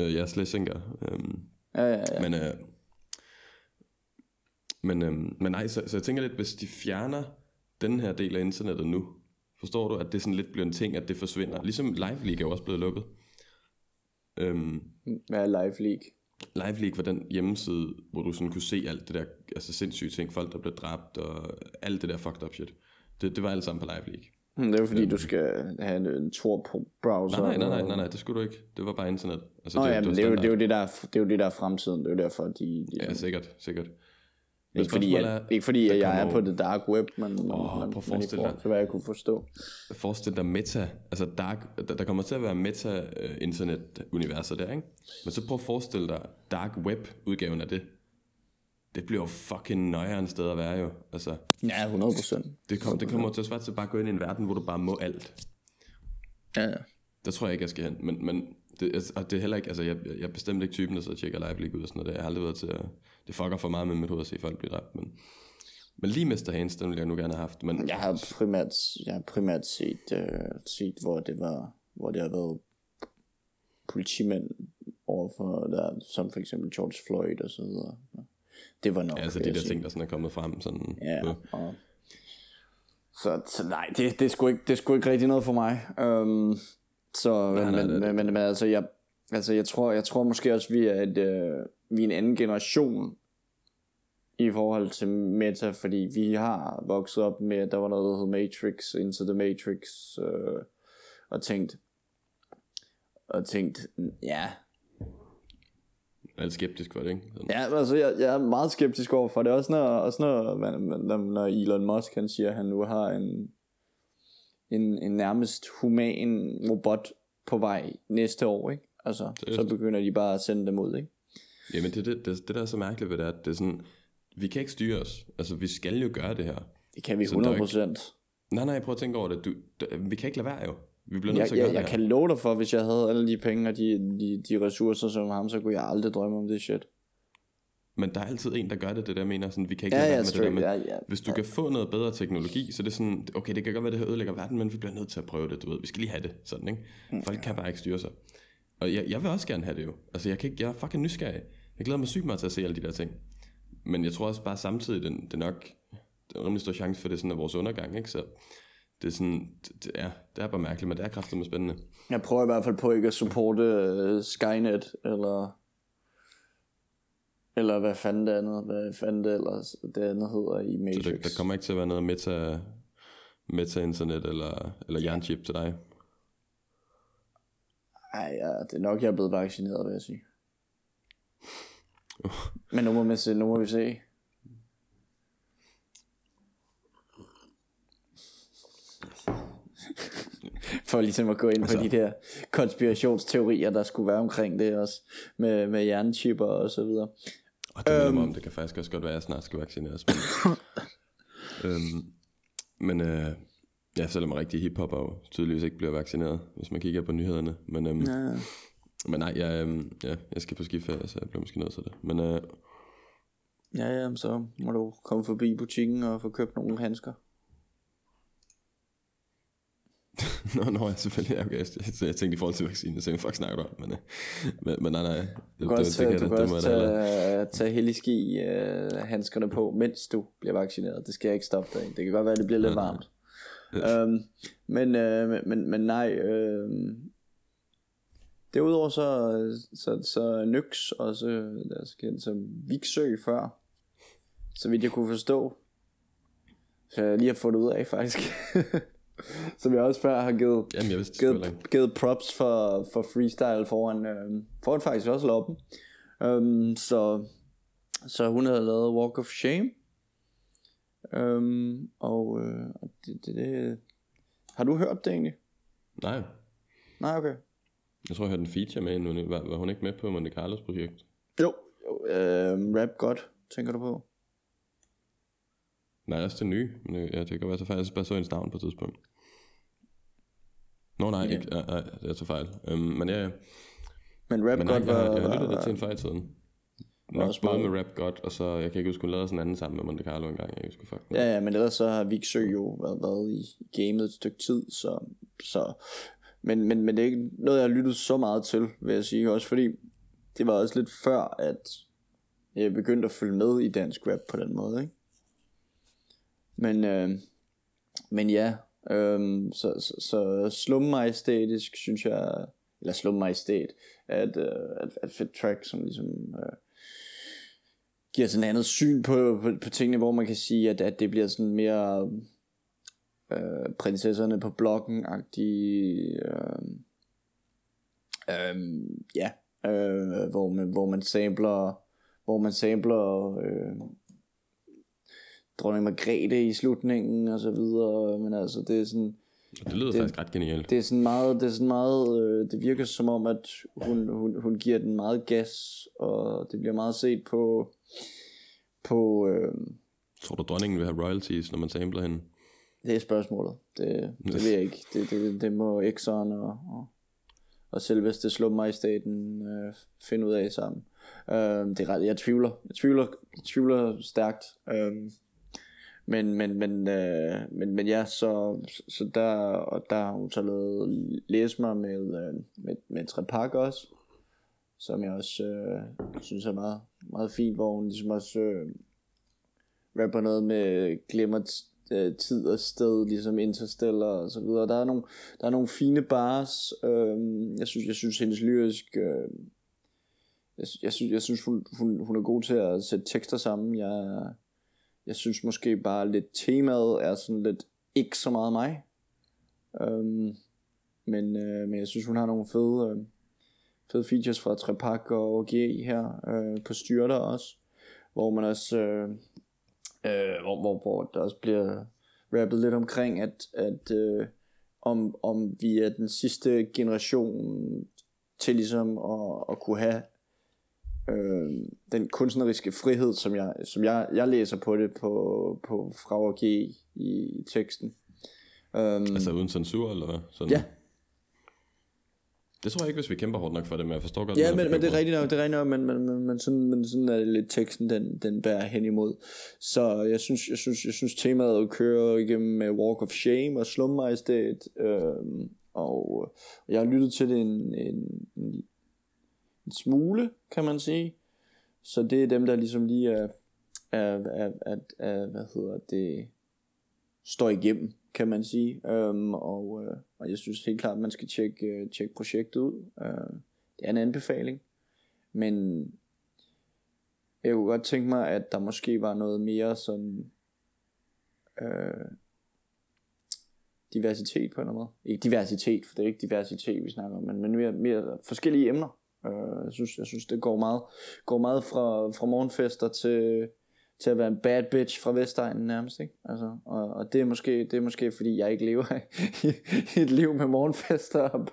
Uh, ja, Schlesinger. Um, ja, ja, ja. Men, uh, men, øhm, men nej, så, så jeg tænker lidt, hvis de fjerner den her del af internettet nu, forstår du, at det sådan lidt bliver en ting, at det forsvinder. Ligesom Live League er jo også blevet lukket. Øhm, Hvad er Live League? Live League var den hjemmeside, hvor du sådan kunne se alt det der, altså sindssyge ting, folk der blev dræbt, og alt det der fucked up shit. Det, det var alt sammen på Live League. Hmm, det er jo fordi, du skal have en, en Tor-browser. Nej, nej, nej, nej, nej, det skulle du ikke. Det var bare internet. Altså, Nå, det, ja, det, det, er jo, det, er jo det, der, det er jo det, der er fremtiden. Det er jo derfor, de... de ja, sikkert, sikkert. Ikke fordi, jeg, er, ikke fordi at jeg er på det dark web, men, oh, men, prøv til hvad jeg kunne forstå. Forestil dig meta, altså dark, der, der kommer til at være meta-internet-universer der, ikke? Men så prøv at forestille dig dark web-udgaven af det. Det bliver jo fucking nøjere en sted at være jo. Altså, ja, 100 procent. Det, kom, det kommer til at svært til bare at gå ind i en verden, hvor du bare må alt. Ja, ja. Der tror jeg ikke, jeg skal hen. Men, men det, altså, det er heller ikke, altså jeg, jeg er bestemt ikke typen, der så tjekker live league ud og sådan noget. Jeg har aldrig været til at, det fucker for meget med mit hoved at se folk blive dræbt. Men, men lige Mr. Hans, den ville jeg nu gerne have haft. Men, jeg har primært, jeg har primært set, uh, set hvor det var, hvor det har været politimænd overfor der, som for eksempel George Floyd og så videre. Det var nok. Ja, altså de der sige. ting, der sådan er kommet frem. Sådan, ja, og, så, så nej, det, det, er sgu ikke, det er sgu ikke rigtig noget for mig. Um, så, nej, men, nej, nej, men, men, men, altså, jeg, altså, jeg tror, jeg tror måske også, vi er, et, øh, vi er en anden generation i forhold til meta, fordi vi har vokset op med, at der var noget, der hed Matrix, Into the Matrix, øh, og tænkt, og tænkt, ja. Er lidt skeptisk for det, ikke? Sådan. Ja, altså jeg, jeg er meget skeptisk over for det, også når, også når, når, når Elon Musk han siger, at han nu har en, en, en nærmest human robot på vej næste år, ikke? Altså, det så begynder de bare at sende dem ud, ikke? Jamen, det, det, det, det der er så mærkeligt ved det, at det er sådan, vi kan ikke styre os. Altså, vi skal jo gøre det her. Det kan vi 100%. Ikke... Nej, nej, prøv at tænke over det. Du, du, vi kan ikke lade være jo. Vi bliver nødt til at gøre jeg, det Jeg kan love dig for, hvis jeg havde alle de penge og de, de, de ressourcer som ham, så kunne jeg aldrig drømme om det shit. Men der er altid en, der gør det, det der mener, sådan, vi kan ikke ja, lade ja, med straight, det der med, ja, ja, hvis du ja. kan få noget bedre teknologi, så det er sådan, okay, det kan godt være, det her ødelægger verden, men vi bliver nødt til at prøve det, du ved, vi skal lige have det, sådan, ikke? Mm. Folk kan bare ikke styre sig. Og jeg, jeg vil også gerne have det jo. Altså, jeg, kan ikke, jeg er fucking nysgerrig. Jeg glæder mig sygt meget til at se alle de der ting. Men jeg tror også bare samtidig, det, det nok det er en rimelig stor chance for, det sådan er vores undergang, ikke? Så det er sådan, det, det, er, det er bare mærkeligt, men det er kraftigt med spændende. Jeg prøver i hvert fald på ikke at supporte uh, Skynet, eller eller hvad fanden det andet, hvad fanden det ellers det andet hedder i Matrix. Så der, der kommer ikke til at være noget meta, meta-internet eller, eller jernchip til dig? Ej, ja, det er nok, jeg er blevet vaccineret, vil jeg sige. Men nu må, vi se, nu må vi se. For ligesom at gå ind altså. på de der konspirationsteorier, der skulle være omkring det også, med, med hjernechipper og så videre. Og det øhm, om, det kan faktisk også godt være, at jeg snart skal vaccineres. Men, <laughs> øhm, men øh, ja, selvom rigtig hiphop jo tydeligvis ikke bliver vaccineret, hvis man kigger på nyhederne. Men, øhm, ja. men nej, jeg, øhm, ja, jeg skal på skiferie, så jeg bliver måske nødt til det. Men, øh, ja, ja, så må du komme forbi butikken og få købt nogle handsker. <laughs> Nå, nå, ja, selvfølgelig. Okay. Så jeg tænkte i forhold til vaccinen, så jeg fuck snakker om. Men, øh, men, men nej, nej. Det, du kan også, det, det, du det, kan også tage, tage heliski uh, handskerne på, mens du bliver vaccineret. Det skal jeg ikke stoppe dig Det kan godt være, at det bliver lidt varmt. Um, men, uh, men, men nej, uh, derudover så, så, så Nyx, også der skal som Viksø før, så vidt jeg kunne forstå, Så jeg lige har fundet ud af, faktisk. <laughs> Som jeg også før har givet, Jamen, jeg vidste det givet, givet props for, for freestyle foran, øh, foran faktisk også loppen. Um, så, så hun havde lavet Walk of Shame. Um, og øh, det, det, det, har du hørt det egentlig? Nej, Nej, okay. jeg tror, jeg hørte en feature med hende. Var, var hun ikke med på Monte Carlos projekt? Jo. jo øh, rap godt, tænker du på? Nej, også det nye. Men øh, ja, det kan være så faktisk bare så hendes navn på et tidspunkt. Nå nej, Ja. ikke, nej, nej, jeg tager fejl. Um, men ja, ja. Men rap Men godt jeg, var... har- jeg har var- lyttet lidt til en i tiden. Nok også både meget- med Rap God, og så, jeg kan ikke huske, hun lavede sådan en anden sammen med Monte Carlo engang. Jeg kan ikke huske, fuck. Ja, ja, men ellers så har Viksø jo været, været i i gamet et stykke tid, så, så men, men, men det er ikke noget, jeg har lyttet så meget til, vil jeg sige, også fordi det var også lidt før, at jeg begyndte at følge med i dansk rap på den måde, ikke? Men, øh, men ja, øh, så, så, så slum majestætisk, synes jeg, eller slum majestæt, at, øh, at, at fedt track, som ligesom øh, giver sådan et andet syn på, på, på tingene, hvor man kan sige, at, at det bliver sådan mere øh, prinsesserne på blokken-agtige, øh, øh, ja, øh, hvor, man, hvor man sampler, hvor man sampler øh, dronning Margrethe i slutningen og så videre, men altså det er sådan, det lyder det- faktisk ret genialt. det er sådan meget, det er sådan meget, øh, det virker som om, at hun, hun, hun giver den meget gas, og det bliver meget set på, på, øh, Tror du, dronningen vil have royalties, når man sampler hende? det er spørgsmålet. Det, det ved jeg ikke. Det, det, det må Exxon og, og, og selveste slum majestaten øh, finde ud af sammen. Øh, det er ret, jeg tvivler, jeg tvivler, jeg tvivler stærkt. Øh, men, men, men, øh, men, men ja, så, så der, og der har hun så lavet mig med, øh, med, med Trepak også, som jeg også øh, synes er meget, meget fint, hvor hun ligesom også øh, rapper noget med glemmer t- øh, tid og sted, ligesom Interstellar og så videre. Der er nogle, der er nogle fine bars. Øh, jeg synes, jeg synes hendes lyrisk, øh, jeg, jeg synes, jeg synes hun, hun, hun er god til at sætte tekster sammen. Jeg, jeg synes måske bare lidt temaet er sådan lidt ikke så meget mig. Øhm, men, øh, men jeg synes hun har nogle fede, øh, fede features fra Trepak og G her øh, på styrter også. Hvor man også øh, øh, hvor, hvor, hvor der også bliver rappet lidt omkring at, at øh, om, om vi er den sidste generation til ligesom at, at kunne have øh, den kunstneriske frihed, som jeg, som jeg, jeg læser på det på, på Frau og i, i teksten. Um, Altså uden censur, eller hvad? Sådan. ja, Det tror jeg ikke, hvis vi kæmper hårdt nok for det, men jeg forstår godt, ja men, men det er rigtigt nok, det er rigtigt nok, men, men, men, men, sådan, men sådan er det lidt teksten, den, den bærer hen imod. Så jeg synes, jeg synes, jeg synes temaet kører igennem med Walk of Shame og Slum Majestæt, øhm, og jeg har lyttet til det en, en, en, en smule, kan man sige. Så det er dem, der ligesom lige er, er, er, er, er hvad hedder det, står igennem, kan man sige. Øhm, og, øh, og jeg synes helt klart, at man skal tjekke, øh, tjekke projektet ud. Øh, det er en anbefaling. Men jeg kunne godt tænke mig, at der måske var noget mere sådan øh, diversitet på en eller anden måde. Ikke diversitet, for det er ikke diversitet, vi snakker om, men, men mere, mere forskellige emner. Øh, jeg, synes, jeg synes, det går meget, går meget fra, fra morgenfester til, til at være en bad bitch fra Vestegnen nærmest, ikke? Altså, og, og det, er måske, det er måske, fordi jeg ikke lever <laughs> i, et liv med morgenfester og,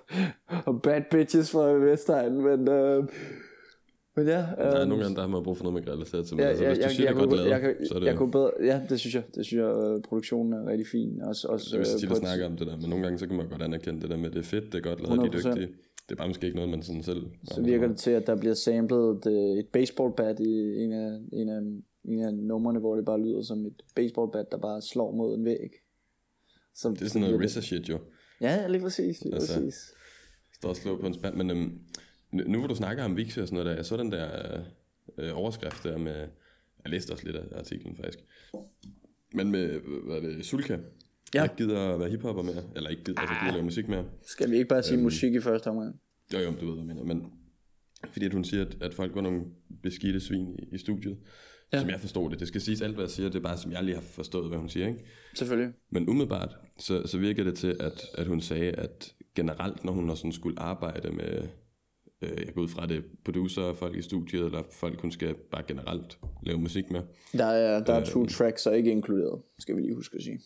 og bad bitches fra Vestegnen, men, øh, men ja. Der er øhm, nogle gange, der har man brug for noget med relaterer til. Men Ja, altså, ja, hvis du jeg, siger, jeg, det er godt lavet, jeg, kan, så er det... jeg kunne bedre, ja, det synes jeg. Det synes jeg, øh, produktionen er rigtig fin. Også, også, det er øh, tit at et- snakke om det der, men nogle gange så kan man godt anerkende det der med, at det er fedt, det er godt lavet, de er 100%. dygtige. Det er bare måske ikke noget, man sådan selv... Så virker det til, at der bliver samlet et, øh, et baseballbat i en af, en, af, en af numrene, hvor det bare lyder som et baseballbat, der bare slår mod en væg. Som, Det er sådan noget RZA shit jo. Ja, lige præcis. Lige Altså, præcis. Står og slår på en spand. Men øhm, nu, hvor du snakker om Vixi og sådan noget der, jeg så den der øh, overskrift der med... Jeg læste også lidt af artiklen faktisk. Men med, hvad er det, Sulka? Ja. Jeg ikke gider at være hiphopper mere. Eller ikke gider, altså gider lave musik mere. Skal vi ikke bare sige Øhm. musik i første omgang? Jo, jo, du ved, hvad jeg mener. Men fordi at hun siger, at, at folk var nogle beskidte svin i, i studiet, ja. som jeg forstod det. Det skal siges alt, hvad jeg siger, det er bare, som jeg lige har forstået, hvad hun siger, ikke? Selvfølgelig. Men umiddelbart, så, så virker det til, at, at hun sagde, at generelt, når hun har sådan skulle arbejde med, øh, jeg går ud fra det, producer, folk i studiet, eller folk, hun skal bare generelt lave musik med. Der er, der er to tracks, der er ikke inkluderet, skal vi lige huske at sige.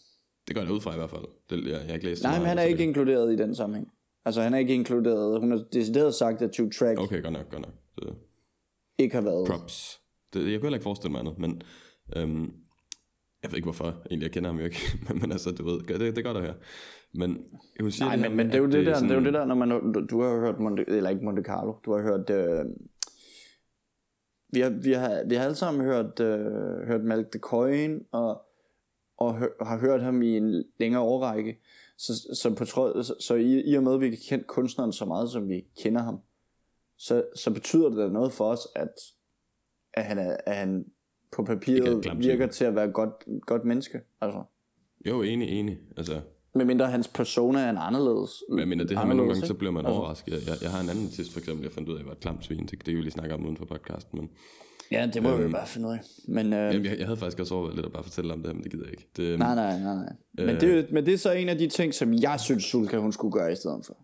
Det går jeg ud fra i hvert fald. Det, jeg, jeg har ikke læst så Nej, meget men han er det, ikke inkluderet i den sammenhæng. Altså, han er ikke inkluderet. Hun har decideret sagt, at two track Okay, godt nok, godt nok. Det, ikke har været. props. Det, jeg kunne heller ikke forestille mig andet, men øhm, jeg ved ikke hvorfor, egentlig, jeg kender ham jo ikke, <laughs> men, men altså, du ved, det, det er godt at høre. Men hun siger Nej, det her men, men det er jo det, der, sådan, det er jo det der, når man, du, du har hørt Monte, eller ikke Monte Carlo, du har hørt, øh, vi, har, vi, har, vi har alle sammen hørt, øh, hørt Malk de Coin, og, og hø, har hørt ham i en længere årrække, så, så, på trods, så, så i, i og med, at vi kan kende kunstneren så meget, som vi kender ham, så, så betyder det da noget for os, at, at, han, er, at han på papiret virker til at være godt, godt menneske. Altså. Jo, enig, enig. Altså, Medmindre hans persona er en anderledes. men jeg mener, det her med nogle gange, så ikke? bliver man Altså. overrasket. Jeg, jeg har en anden artist, for eksempel, jeg fandt ud af, var et klamt svin. Det, det kan vi lige snakke om uden for podcasten, men Ja, det må Øhm, vi bare finde ud af. Men, øh, jamen, jeg, jeg, havde faktisk også overvejet lidt at bare fortælle om det, her, men det gider jeg ikke. Det, nej, nej, nej, nej. Men, Øh. det, er jo- men det er så en af de ting, som jeg synes, Sulka hun skulle gøre i stedet for.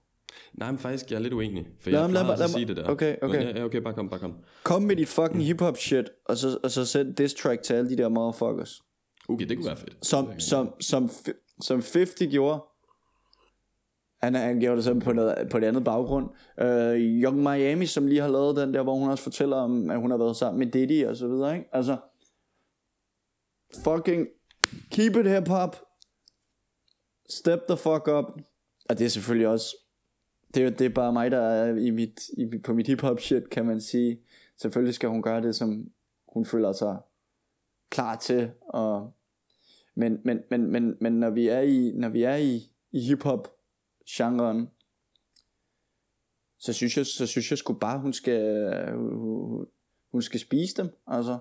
Nej, men faktisk, jeg er lidt uenig. For Lad jeg lad plejer lad at sige det der. okay, okay. Men, ja, okay, bare kom, bare kom. Kom med dit fucking hiphop shit, og så, og så sæt diss track til alle de der motherfuckers. Okay, det kunne være fedt. Som, som, som, som 50 gjorde. Han, han gjorde det så på, noget, på et andet baggrund. Uh, Young Miami, som lige har lavet den der, hvor hun også fortæller om, at hun har været sammen med Diddy og så videre, ikke? Altså, fucking keep it hip hop. Step the fuck up. Og det er selvfølgelig også, det det er bare mig, der er i mit, i, på mit hiphop shit, kan man sige. Selvfølgelig skal hun gøre det, som hun føler sig klar til. Og, men, men, men, men, men når vi er i, når vi er i, i hiphop genren, så synes jeg, så synes jeg sgu bare, hun skal, hun, hun skal spise dem. Altså,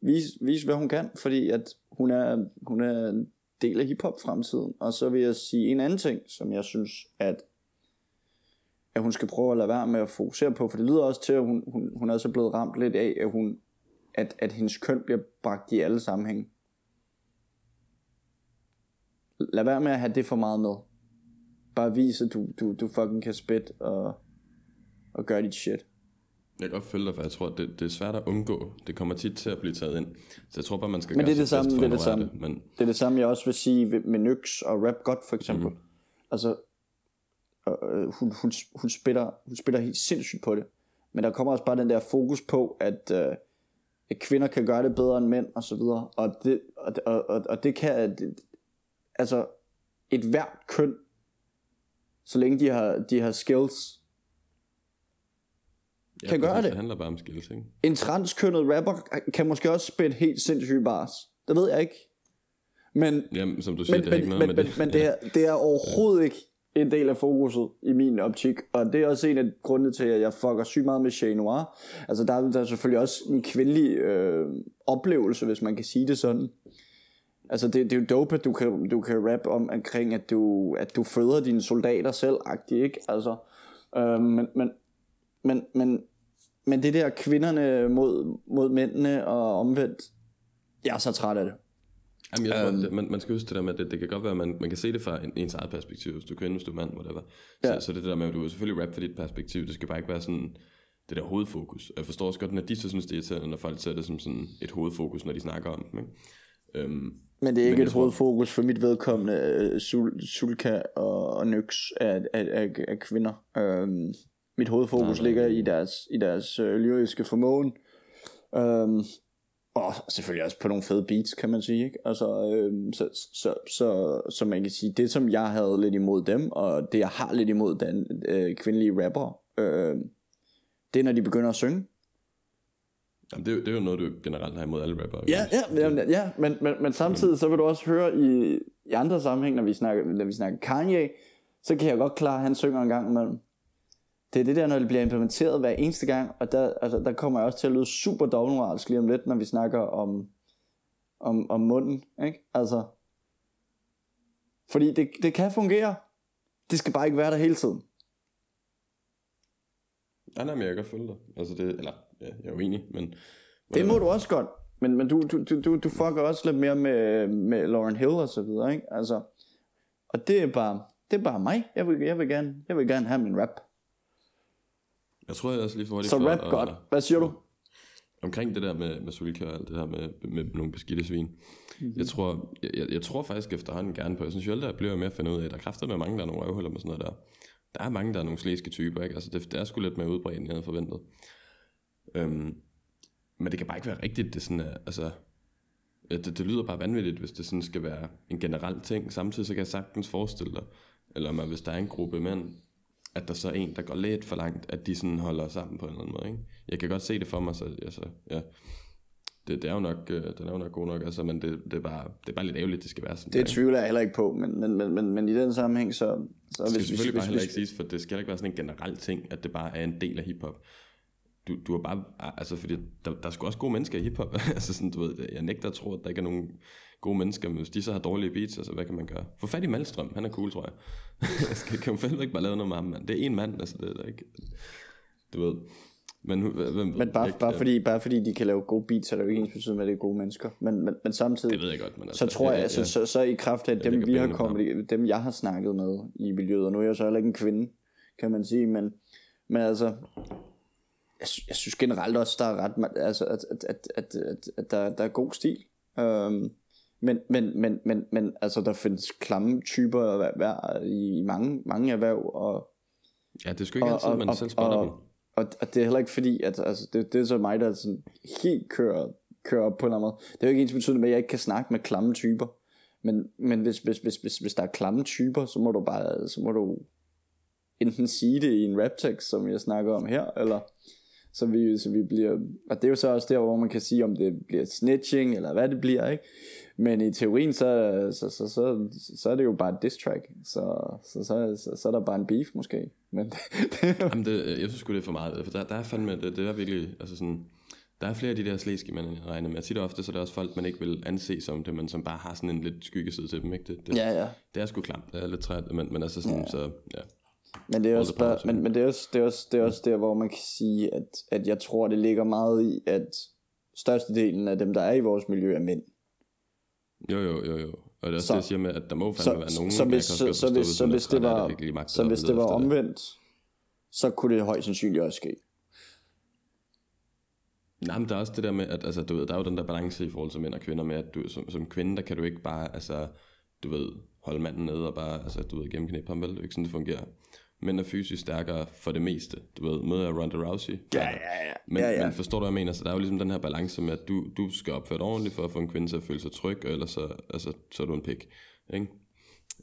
vise, vise hvad hun kan, fordi at hun er, hun er en del af hiphop fremtiden. Og så vil jeg sige en anden ting, som jeg synes, at at hun skal prøve at lade være med at fokusere på, for det lyder også til, at hun, hun, hun er så blevet ramt lidt af, at, hun, at, at hendes køn bliver bragt i alle sammenhæng. Lad være med at have det for meget med. Bare vise, at du, du, du fucking kan spit og, og gøre dit shit. Jeg kan godt følge dig, for jeg tror, det, det er svært at undgå. Det kommer tit til at blive taget ind. Så jeg tror bare, man skal Men gøre det er det samme, det er det samme. Men Det er det samme, jeg også vil sige med Nyx og Rap God for eksempel. Mm. Altså, øh, hun, hun, hun, spiller, hun spiller helt sindssygt på det. Men der kommer også bare den der fokus på, at, øh, at kvinder kan gøre det bedre end mænd og så videre. Og det, og, og, og, og det kan, det, altså et hvert køn, så længe de har, de har skills, ja, kan gøre det. Det handler bare om skills, ikke? en transkønnet rapper kan måske også spille helt sindssygt bars. Det ved jeg ikke. Men, Jamen, som du siger, men, det men, ikke noget men, med men, det. men det, er, <laughs> det er overhovedet ikke en del af fokuset i min optik. Og det er også en af grundene til, at jeg fucker sygt meget med Chez Noir. Altså der, er- der er selvfølgelig også en kvindelig øh, oplevelse, hvis man kan sige det sådan. Altså det, det er jo dope, at du kan, du kan rap om omkring, at du, at du føder dine soldater selv, ikke? Altså, øh, men, men, men, men, men det der kvinderne mod, mod mændene og omvendt, jeg er så træt af det. Jamen, jeg tror, det, man, man skal huske det der med, at det, det kan godt være, at man, man kan se det fra en, ens eget perspektiv, hvis du er kvinde, hvis du er mand, whatever. Så, Ja. så det er det der med, at du vil selvfølgelig rap for dit perspektiv, det skal bare ikke være sådan det der hovedfokus. Jeg forstår også godt, når de så synes, det er irriterende, når folk ser det som sådan et hovedfokus, når de snakker om det. Ikke? Øhm, Men det er ikke et tror- hovedfokus for mit vedkommende. øh, Sul, Sulka og, og Nyx er, er, er, er kvinder. Øhm, mit hovedfokus Nej, nej. ligger i deres, i deres øh, lyriske formåen. Øhm, og selvfølgelig også på nogle fede beats, kan man sige. Ikke? Altså, øhm, så, så, så, så man kan sige, det som jeg havde lidt imod dem, og det jeg har lidt imod den øh, kvindelige rapper, øh, det er når de begynder at synge. jamen, det, er jo- det er jo noget, du generelt har imod alle rapper. Ja, ja, ja, ja men, men, men samtidig så vil du også høre i, i andre sammenhæng, når vi, snakker, når vi snakker Kanye, så kan jeg godt klare, at han synger en gang imellem. Det er det der, når det bliver implementeret hver eneste gang, og der, altså, der kommer jeg også til at lyde super dobbeltmoralsk lige om lidt, når vi snakker om, om, om munden, ikke? Altså, fordi det, det kan fungere. Det skal bare ikke være der hele tiden. Nej, nej, men jeg kan følge dig. Altså det, eller, ja, jeg er uenig, men... Det må du også godt. men, men du, du, du, du, du fucker også lidt mere med, med Lauren Hill og så videre, ikke? Altså, og det er bare, det er bare mig. Jeg vil, jeg vil, gerne, jeg vil gerne have min rap. Jeg tror jeg også lige for hurtigt Så rap godt. Hvad siger du? omkring det der med, med Sulika og alt det her med, med, med nogle beskidte svin. Mhm. Mm-hmm. Jeg, tror, jeg, jeg, tror faktisk efterhånden gerne på, jeg synes jo aldrig, jeg bliver mere at finde ud af, at der er kræfter med mange, der er nogle røvhuller med sådan noget der. Der er mange, der er nogle slæske typer, ikke? Altså det, det er sgu lidt mere udbredt, end jeg havde forventet. Øhm, men det kan bare ikke være rigtigt, det sådan er, altså, det, det lyder bare vanvittigt, hvis det sådan skal være en generel ting. Samtidig så kan jeg sagtens forestille dig, eller man, hvis der er en gruppe mænd, at der så er en, der går lidt for langt, at de sådan holder sammen på en eller anden måde. Ikke? Jeg kan godt se det for mig, så altså, ja. Det, det, er jo nok, øh, den er jo nok god nok, altså, men det, det, er bare, det er bare lidt ærgerligt, det skal være sådan. Det der, tvivler jeg heller ikke på, men, men, men, men, men i den sammenhæng, så, så Det skal hvis, selvfølgelig hvis, bare heller hvis, ikke siges, for det skal heller ikke være sådan en generel ting, at det bare er en del af hiphop. Du, du er bare, altså fordi der, der er sgu også gode mennesker i hiphop. <laughs> altså sådan, du ved, jeg nægter at tro, at der ikke er nogen gode mennesker, men hvis de så har dårlige beats, altså hvad kan man gøre? Få fat i Malstrøm, han er cool, tror jeg. <laughs> jeg kan man fandme ikke bare lave noget med ham, mand. Det er en mand, altså det er ikke, du ved. Men, hvem men bare, Ikke, bare, ja, fordi, bare fordi de kan lave gode beats, så er det jo ikke ens betydende med, at det er gode mennesker. Men, men, men samtidig, Det ved jeg godt, men altså, så tror jeg, ja, altså, ja. så, så i kraft af dem, vi har kommet, dem jeg har snakket med i miljøet, og nu er jeg så heller ikke en kvinde, kan man sige, men, men altså, jeg, jeg synes generelt også, der er ret, altså, at, at, at, at, at, at der, der er god stil. Um, men, men, men, men, men altså, der findes klamme typer i, mange, mange erhverv, og, Ja, det er sgu ikke altid, man selv spotter dem. og, og, og det er heller ikke fordi, at altså, det, det er så mig, der sådan helt kører, kører op på en eller anden måde. Det er jo ikke ens betydende med, at jeg ikke kan snakke med klamme typer. Men, men hvis, hvis, hvis, hvis, hvis der er klamme typer, så må du bare, så må du enten sige det i en raptekst, som jeg snakker om her, eller så vi, så vi bliver, og det er jo så også der, hvor man kan sige, om det bliver snitching, eller hvad det bliver, ikke? Men i teorien, så, så, så, så, så er det jo bare et diss track, så, så, så, så, så er der bare en beef måske. Men det, <laughs> det, Jamen, det, jeg synes sgu, det er for meget. For der, der er fandme, det, det er virkelig, altså sådan, der er flere af de der slæske, man regner med. Tit og ofte, så er der også folk, man ikke vil anse som det, men som bare har sådan en lidt skyggeside til dem, ikke? Det, det, ja, ja. det er sgu klamt, det er lidt træt, men, men altså sådan, ja. så ja. Men det er også to men, men det er også, det er også, det er også der, hvor man kan sige, at, at jeg tror, det ligger meget i, at størstedelen af dem, der er i vores miljø, er mænd. Jo, jo, jo, jo. Og det er også Så- det, jeg siger med, at der må fandme Så, være nogen, så, hvis, kan så, så, hvis, så, hvis, det var, lige magter så hvis det var omvendt, så kunne det højst sandsynligt også ske. Nej, men der er også det der med, at altså, du ved, der er jo den der balance i forhold til mænd og kvinder med, at du, som, som kvinde, der kan du ikke bare, altså, du ved, holde manden nede og bare, altså, du ved, gennemknæppe ham, vel? Det er ikke sådan, det fungerer. Mænd er fysisk stærkere for det meste, du ved, med Ronda Rousey. Ja, ja, ja. Men, ja, ja. men forstår du, hvad jeg mener? Så der er jo ligesom den her balance med, at du, du skal opføre dig ordentligt for at få en kvinde til at føle sig tryg, og ellers så, altså, så er du en pik. Ikke?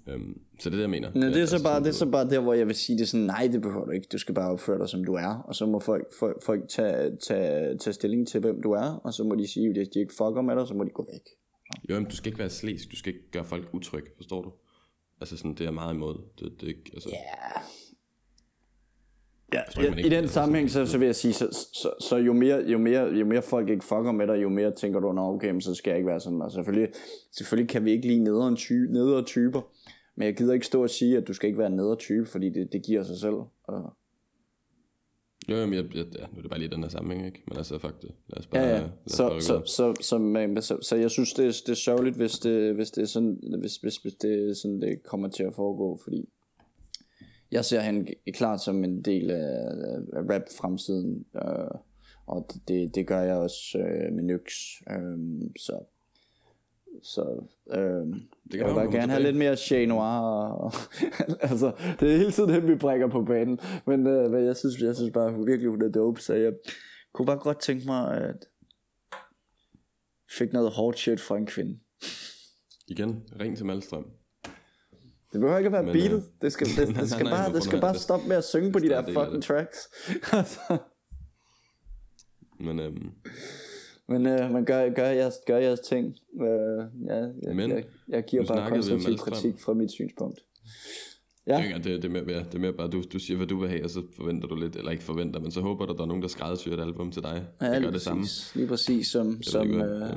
Øhm, så det er det, jeg mener. Men det er, så altså, bare, det er så bare der, hvor jeg vil sige det sådan, nej, det behøver du ikke. Du skal bare opføre dig, som du er. Og så må folk, folk, folk tage, tage, tage stilling til, hvem du er. Og så må de sige, hvis de ikke fucker med dig, så må de gå væk. Jo, men du skal ikke være slæsk, du skal ikke gøre folk utrygge, forstår du? Altså sådan, det er meget imod. Det, det er ikke, altså, Ja. Ja, forstår ikke, man i, den sammenhæng, så, så vil jeg sige, så, så, så jo, mere, jo, mere, jo mere folk ikke fucker med dig, jo mere tænker du, nå okay, men så skal jeg ikke være sådan. Og selvfølgelig, selvfølgelig kan vi ikke lide nederen ty, nedere typer, men jeg gider ikke stå og sige, at du skal ikke være en nedere type, fordi det, det giver sig selv. Og, Jo, jo, men jeg, jeg, ja, nu er det bare lige den her sammenhæng, ikke? Men altså, fuck det. Lad os bare, ja, lad ja. os Så, bare så, så, så, så, så, så, jeg synes, det er, det er sørgeligt, hvis det, hvis det er sådan, hvis, hvis, hvis det sådan, det kommer til at foregå, fordi jeg ser han klart som en del af, af rap-fremtiden, øh, og det, det gør jeg også øh, med Nyx, øh, så, så øh, Det jeg kan vil bare hun gerne have lidt mere Chat Noir, og, og <laughs> altså, det er hele tiden hen, vi brækker på banen, men, øh, men jeg, synes, jeg synes bare hun virkelig, hun er dope, så jeg kunne bare godt tænke mig, at fik noget hårdt shit fra en kvinde. Igen, ring til Malstrøm. Det behøver ikke at være Men, beatet. øh, Det skal, <laughs> det, nej, det skal nej, bare, men det skal bare stoppe med at synge på de der det er fucking det. tracks. <laughs> Altså, Men øhm, Men øh, man gør, gør, jeres, gør jeres ting. Øh, ja, jeg, Men, jeg, jeg giver bare konstruktiv kritik fra mit synspunkt. Ja. Det, er det, det, er mere, det er mere bare, du, du siger, hvad du vil have, og så forventer du lidt, eller ikke forventer, men så håber du, at der er nogen, der skræddersyr et album til dig. Ja, det lige gør det samme. Lige præcis som, som hvad- øh,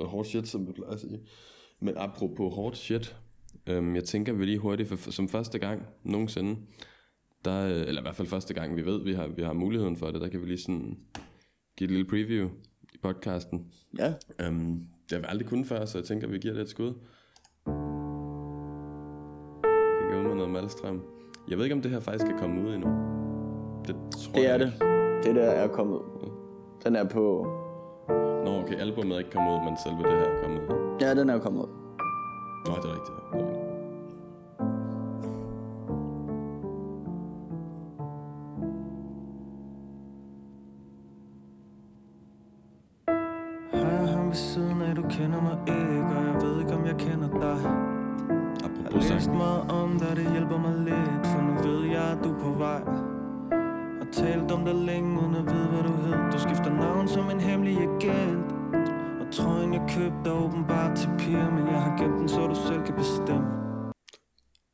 ja. Hårdt shit, som vi plejer at sige. Men apropos hårdt shit, øhm, jeg tænker vi lige hurtigt, for, som første gang nogensinde, der, øh, eller i hvert fald første gang, vi ved, vi har, vi har muligheden for det, der kan vi lige sådan give et lille preview. i podcasten. Ja. Um, det har vi aldrig kunnet før, så jeg tænker, vi giver det et skud. Vi går med noget Malstrøm. Jeg ved ikke, om det her faktisk er kommet ud endnu. Det tror Det jeg er det. ikke. Det der er kommet ud. Den er på... Nå, okay, albumet er ikke kommet ud, men selve det her er kommet ud. Ja, den er kommet ud. Nå, den, så du selv kan bestemme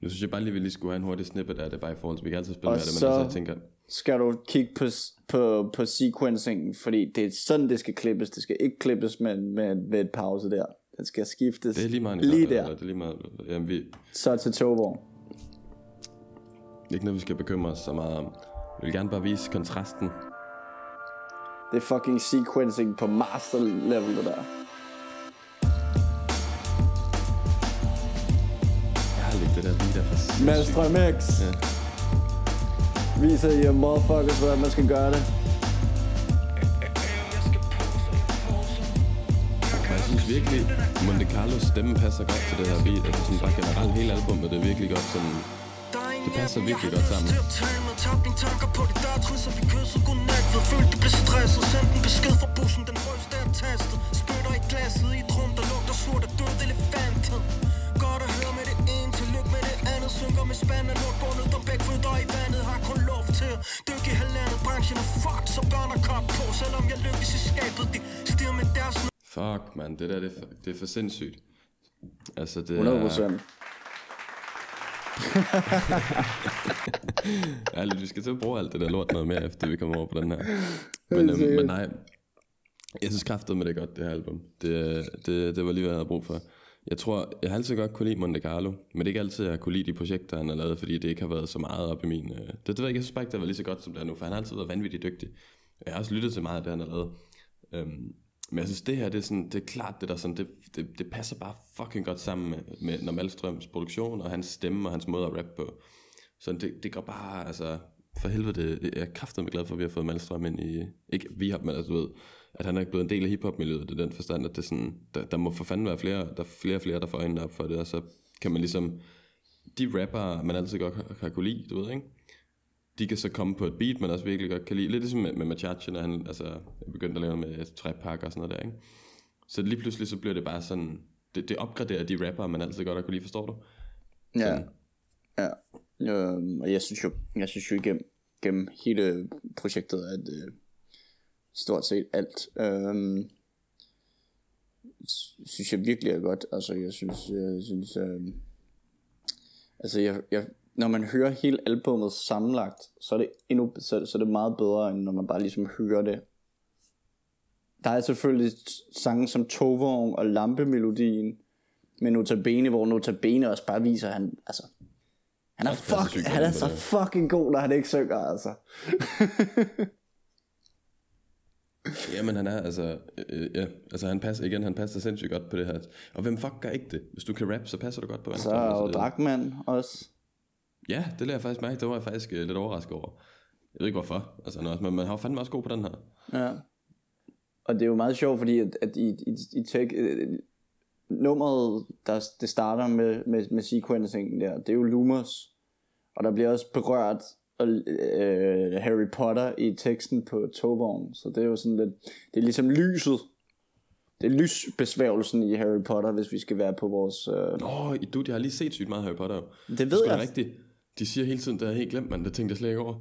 Nu synes jeg bare lige, vi lige skulle have en hurtig snippet af det, bare i forhold til, vi kan altid spille Og med det, men så- altså, jeg tænker, Skal du kigge på, på, på sequencing, fordi det er sådan, det skal klippes. Det skal ikke klippes med, med, med et pause der. Den skal skiftes det er lige meget, lige der. Eller, det er lige meget, jamen, vi, Så til togvogn. ikke noget, vi skal bekymre os så meget om. Vi vil gerne bare vise kontrasten. Det er fucking sequencing på master level, det der. Lige der for sindssygt. Malstrøm X. Ja. Viser I motherfuckers, hvordan man skal gøre det. Og jeg synes virkelig, Monte Carlos stemme passer godt til det her beat. Altså sådan bare generelt hele albumet, det er virkelig godt sådan... Det passer virkelig godt sammen. Til at tale med, tab dine tanker på det der trist, så vi kyssede godnat Ved følte, blev stresset, sendte en besked fra bussen Den røste er tastet, spytter i glasset I et rum, der lugter surt af død elefanten med det andet Synker med spand af lort bundet, der begge fødder i vandet Har kun lov til at dykke i halvandet Branchen er fuck, så børn er kop på Selvom jeg lykkes i skabet, de stiger med deres Fuck, man, det der, det er for, det er for sindssygt. Altså, det 100 er... procent. <laughs> Ærligt, vi skal til at bruge alt det der lort noget mere, efter vi kommer over på den her. <laughs> Men, øhm, men nej, jeg synes kraftet med det er godt, det her album. Det, det, det var lige, hvad jeg havde brug for. Jeg tror, jeg har altid godt kunne lide Monte Carlo, men det er ikke altid, jeg har kunne lide de projekter, han har lavet, fordi det ikke har været så meget op i min... Øh, det, det ved jeg ikke, jeg synes bare ikke, det var lige så godt, som det er nu, for han har altid været vanvittigt dygtig. Jeg har også lyttet til meget af det, han har lavet. Øhm, men jeg synes, det her, det er, sådan, det er klart, det der sådan, det, det, det passer bare fucking godt sammen med, med Normalstrøms produktion, og hans stemme, og hans måde at rappe på. Så det, det går bare, altså, for helvede, det, jeg er kraftedeme glad for, at vi har fået Malstrøm ind i, ikke vi har, men altså, du ved, at han er blevet en del af hiphop-miljøet, er den forstand, at det sådan, der, der må for fanden være flere, der er flere og flere, der får øjnene op for det, og så kan man ligesom, de rapper, man altid godt har, har kunne lide, du ved, ikke? De kan så komme på et beat, man også virkelig godt kan lide. Lidt ligesom med, med Machachi, når han altså, er begyndt at lave med træpakker og sådan noget der, ikke? Så lige pludselig så bliver det bare sådan, det, det opgraderer de rapper, man altid godt har kunne lide, forstår du? Ja. Sådan. Ja. Øhm, og jeg synes jo, jeg synes jo igennem gennem hele projektet, at øh, stort set alt, øhm, sy- synes jeg virkelig er godt. Altså, jeg synes, jeg synes, øh, altså, jeg, jeg, når man hører hele albummet sammenlagt, så er det endnu, så, så er det meget bedre, end når man bare ligesom hører det. Der er selvfølgelig sange som Tovogn og Lampemelodien, med Notabene, hvor Notabene også bare viser, at han, altså, han er, fuck, han er så fucking god, når han ikke synger, altså. <laughs> Jamen han er, altså, øh, ja, altså han passer, igen, han passer sindssygt godt på det her. Og hvem fuck gør ikke det? Hvis du kan rap, så passer du godt på Så Malmstrøm, er jo altså, det- Drakman også. Ja, det lader jeg faktisk mærke. Det var jeg faktisk øh, lidt overrasket over. Jeg ved ikke hvorfor, altså, men man har jo fandme også god på den her. Ja. Og det er jo meget sjovt, fordi at, at i, i, i tech, øh, nummeret, der, det starter med, med, med sequencing der, det er jo Lumos. Og der bliver også berørt øh, Harry Potter i teksten på togvognen. Så det er jo sådan lidt, det er ligesom lyset. Det er lysbesværgelsen i Harry Potter, hvis vi skal være på vores... Øh, Åh, oh, du, jeg har lige set sygt meget Harry Potter. det ved Det er jeg. rigtigt. De siger hele tiden, det har jeg helt glemt, man. Det tænkte jeg slet ikke over.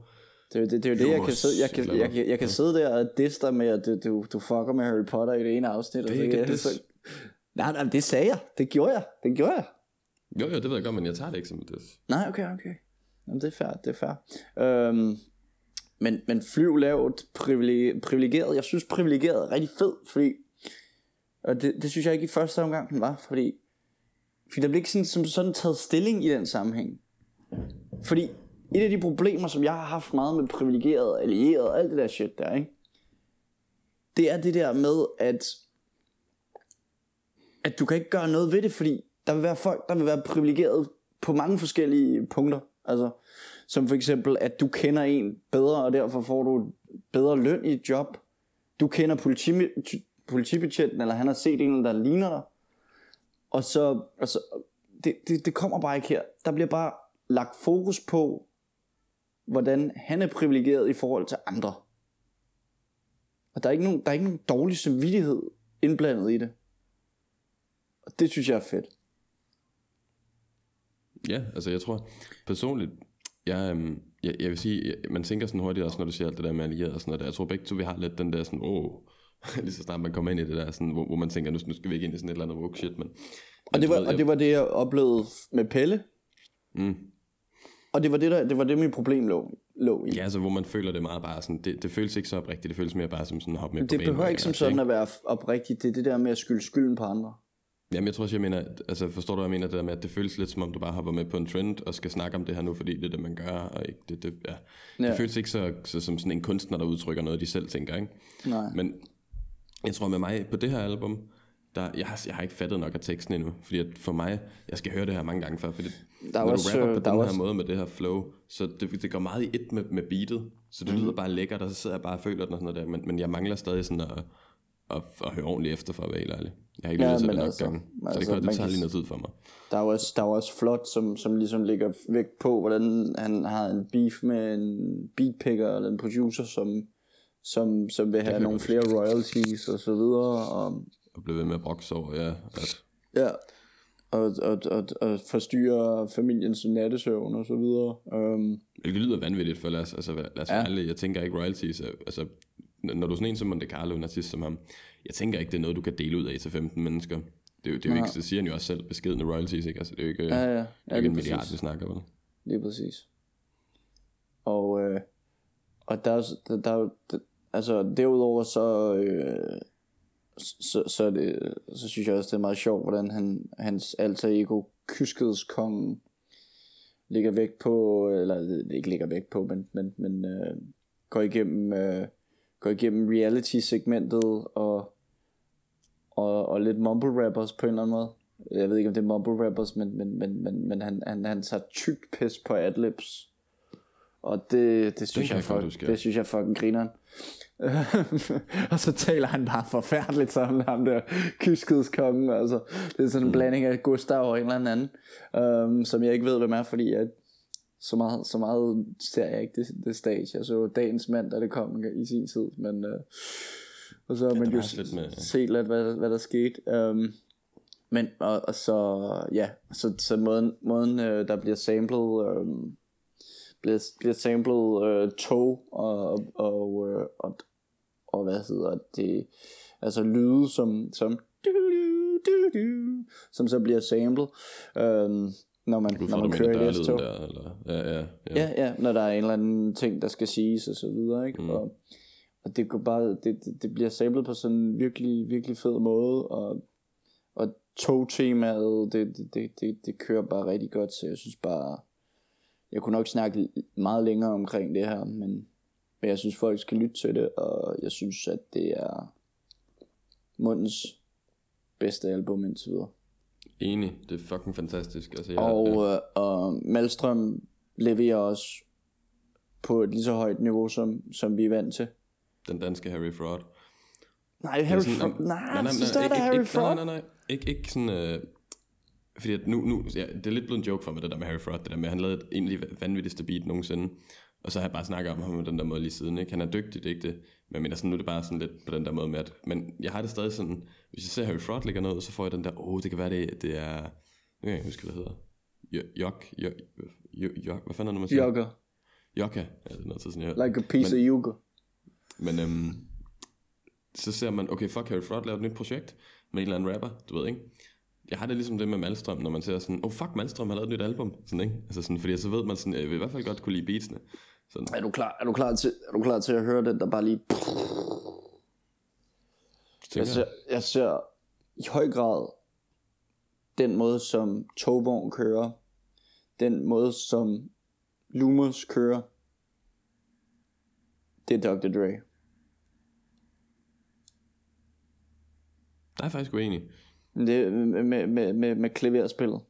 Det, er jo- det, det er jo det, jeg kan sidde, jeg kan, et jeg, kan, jeg kan sidde der og disse dig med, at du, du, fucker med Harry Potter i det ene afsnit. og Det er ikke et jeg- diss. så- Nej, nej, det sagde jeg. Det gjorde jeg. Det gjorde jeg. Jo, jo, det ved jeg godt, men jeg tager det ikke som det. Nej, okay, okay. Jamen, det er fair, det er fair. Øhm, men, men flyv lavt, privilegeret. Jeg synes, privilegeret er rigtig fed, fordi... Og det, det synes jeg ikke i første omgang, den var, fordi... Fordi der blev ikke sådan, som sådan taget stilling i den sammenhæng. Fordi et af de problemer, som jeg har haft meget med privilegeret, allieret og alt det der shit der, ikke? det er det der med, at, at du kan ikke gøre noget ved det, fordi der vil være folk, der vil være privilegeret på mange forskellige punkter. Altså, som for eksempel, at du kender en bedre, og derfor får du bedre løn i et job. Du kender politi, politibetjenten, eller han har set en, der ligner dig. Og så, altså, det, det, det kommer bare ikke her. Der bliver bare lagt fokus på, hvordan han er privilegeret i forhold til andre. Og der er ikke nogen, der er ikke nogen dårlig samvittighed indblandet i det. Og det synes jeg er fedt. Ja, altså jeg tror personligt, jeg, øhm, jeg, jeg vil sige, jeg, man tænker sådan hurtigt også, når du siger alt det der med allieret og sådan noget der. Jeg tror begge to, vi har lidt den der sådan, åh, <laughs> lige så snart man kommer ind i det der, sådan, hvor, hvor man tænker, nu, nu skal vi ikke ind i sådan et eller andet woke shit, men... Og det, var, og det var det, jeg oplevede med Pelle. Mm. Og det var det, der, det var det, mit problem lå, lå i. Ja, altså hvor man føler det meget bare sådan, det, det føles ikke så oprigtigt, det føles mere bare som sådan at hoppe med på det banen. behøver ikke som Altså, sådan at være oprigtigt. Det er det der med at skylde skylden på andre. Jamen jeg tror også, jeg mener, altså forstår du, hvad jeg mener, det der med, at det føles lidt som om, du bare hopper med på en trend, og skal snakke om det her nu, fordi det er det, man gør, og ikke det, det, ja. Ja. Det føles ikke så, så, som sådan en kunstner, der udtrykker noget, de selv tænker, ikke? Nej. Men jeg tror med mig, på det her album, der, jeg, har, jeg har ikke fattet nok af teksten endnu, fordi at for mig, jeg skal høre det her mange gange før, fordi Der er når også, du rapper øh, på der den er her også- måde med det her flow, så det, det går meget i et med, med beatet, så det mm. lyder bare lækkert, og så sidder jeg bare og føler den og sådan noget der, men, men jeg mangler stadig sådan at, at, at høre ordentligt efter, for at være helt ærlig. Jeg har ikke Ja, lyttet til men det nok altså- gange, så altså, det, kan, det tager lige noget tid for mig. Der er jo også, der er også flot, som, som ligesom ligger vægt på, hvordan han har en beef med en beatpicker eller en producer, som, som, som vil have nogle flere royalties og så videre. Og, Og blive ved med at brokse over, ja, at ja, og, og, og, og forstyrre familiens nattesøvn og så videre. Um, Hvilket lyder vanvittigt, for lad os, altså, lad os Ja. ja. ærlige. Jeg tænker ikke royalties, altså, når du er sådan en som Monte Carlo, en artist som ham, jeg tænker ikke, det er noget, du kan dele ud af til 15 mennesker. Det er det er jo ikke, det siger han jo også selv, beskedende royalties, ikke? Altså, det er jo ikke, ja, ja, det ja, er jo ikke en milliard, præcis. vi snakker vel? Lige præcis. Og, øh, og der, er der, der, er der, altså derudover så, øh, så, så, er det, så synes jeg også, det er meget sjovt, hvordan han, hans alter ego, kyskhedskongen, ligger vægt på, eller ikke ligger vægt på, men, men, men øh, går igennem, øh, går igennem reality-segmentet og, og, og lidt mumble rappers på en eller anden måde. Jeg ved ikke, om det er mumble rappers, men, men, men, men, men han, han, han tager tykt pis på adlibs. Og det, det, synes, kan jeg, jeg fuck, det synes jeg fucking grineren. <laughs> og så taler han bare forfærdeligt sammen ham der kyskhedskongen. Altså, det er sådan en blanding af Gustav og en eller anden, um, som jeg ikke ved, hvem er, fordi at så meget, så meget ser jeg ikke det, det stage. Jeg så dagens mand, da det kom i sin tid, men uh, og så Ja, man jo lidt med- set lidt, hvad, hvad der skete. Um, men og, og så ja, så, så måden, måden øh, der bliver samlet øh, bliver, bliver samlet øh, tog og og, og, øh, og og hvad hedder det altså lyde som som som så bliver samlet øh, når man, når man kører i S-tog. der, eller? Ja, ja, ja. Ja, ja, når der er en eller anden ting, der skal siges og så videre, ikke? Mm. Og, og det går bare, det, det, det bliver samlet på sådan en virkelig, virkelig fed måde, og, og togtemaet, det, det, det, det, det kører bare rigtig godt, så jeg synes bare, jeg kunne nok snakke meget længere omkring det her, men, men jeg synes folk skal lytte til det, og jeg synes, at det er mundens bedste album indtil videre. Enig, det er fucking fantastisk. Altså, jeg, Og, ja. øh, og Malstrøm leverer også på et lige så højt niveau, som, som vi er vant til. den danske Harry Fraud. Nej, Harry sådan, Fraud. Nej, nej, synes der er Harry ikke, Fraud? Nej, nej, nej. Ikke, ikke sådan... Øh, fordi at nu, nu ja, det er lidt blevet en joke for mig, det der med Harry Fraud. Det der med, at han lavede et egentlig vanvittigste beat nogensinde. Og så har jeg bare snakket om ham på den der måde lige siden. Ikke? Han er dygtig, det er ikke det. Men jeg mener, sådan, nu er det bare sådan lidt på den der måde med, at... Men jeg har det stadig sådan... Hvis jeg ser Harry Fraud ligger noget, så får jeg den der... Åh, oh, det kan være, det, det er... Nu kan jeg huske, hvad det hedder. Jo- Jok... Jo, jo, jo, hvad fanden er det, man siger? Jogger. Jokka. Ja, det er noget tid sådan, jeg Like a piece of yoga. men øhm, så ser man, okay, fuck, Harry Fraud laver et nyt projekt med en eller anden rapper, du ved ikke? Jeg har det ligesom det med Malstrøm, når man ser sådan, oh fuck, Malstrøm har lavet et nyt album, sådan, ikke? Altså sådan, fordi så ved man sådan, jeg vil i hvert fald godt kunne lide beatsene. Sådan, Er du klar, er du klar, til, er du klar til at høre den, der bare lige... Jeg ser, jeg, ser i høj grad den måde, som togvogn kører, den måde, som Lumos kører, det er Dr. Dre. Der er faktisk uenig. Det, med, med, med, med klaverspillet.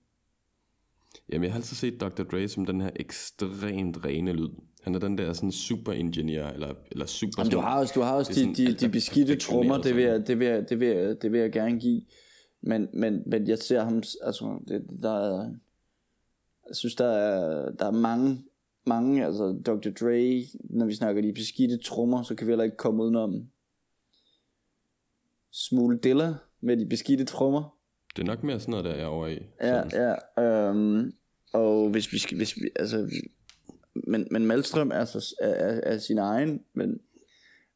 Jamen, jeg har altid set Dr. Dre som den her ekstremt rene lyd. Han er den der sådan super engineer, eller, eller super... Jamen, du har også, du har også de, sådan de, de beskidte trommer, det vil, jeg, det, vil jeg, det, vil jeg, det vil jeg gerne give. Men, men, men jeg ser ham, altså, det, der er, jeg synes, der er, der er mange, mange, altså Dr. Dre, når vi snakker de beskidte trommer, så kan vi heller ikke komme udenom Smule Dilla med de beskidte trommer. Det er nok mere sådan noget, der er jeg over i. Ja, Sådan. ja. Øhm, og hvis vi skal, hvis vi, altså, men, men Malstrøm er, så, er, er, er sin egen, men,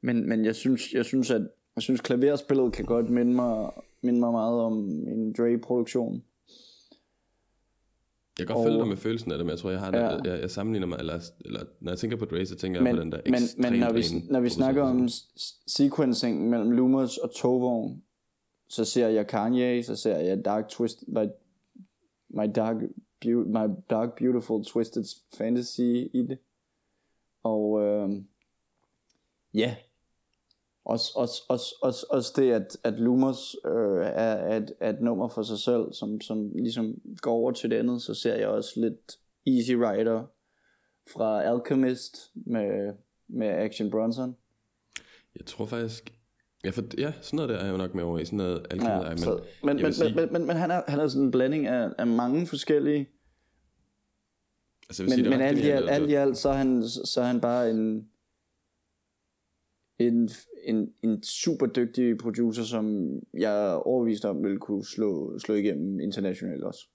men, men jeg synes, jeg synes, at jeg synes, klaverspillet kan godt minde mig, minde mig meget om en Dre-produktion. Jeg kan godt Og- følge dig med følelsen af det, men jeg tror, jeg har Ja. ja. jeg, jeg sammenligner mig, eller, eller når jeg tænker på Dre, så tænker jeg Men, på den der men, men når, vi, når vi snakker om sequencing mellem Lumos og Tovogn, så ser jeg Kanye, så ser jeg Dark Twist, my, my, dark, be- my Dark Beautiful Twisted Fantasy i det. Og øh, ja, også, også, også, også, også det, at, at Lumos øh, er, er, et, er et nummer for sig selv, som, som ligesom går over til det andet, så ser jeg også lidt Easy Rider fra Alchemist med, med Action Bronson. Jeg tror faktisk... Ja, for, ja, sådan noget der er jeg jo nok med over i. Sådan noget alkemi, Ja, men, så, men, men, sige- men, men, men, han er, han er sådan en blanding af, af mange forskellige, altså, men, sige, men alt i alt, alt i alt, så er han, så er han bare en, en, en, en super dygtig producer, som jeg er overbevist om vil kunne slå, slå igennem internationalt også.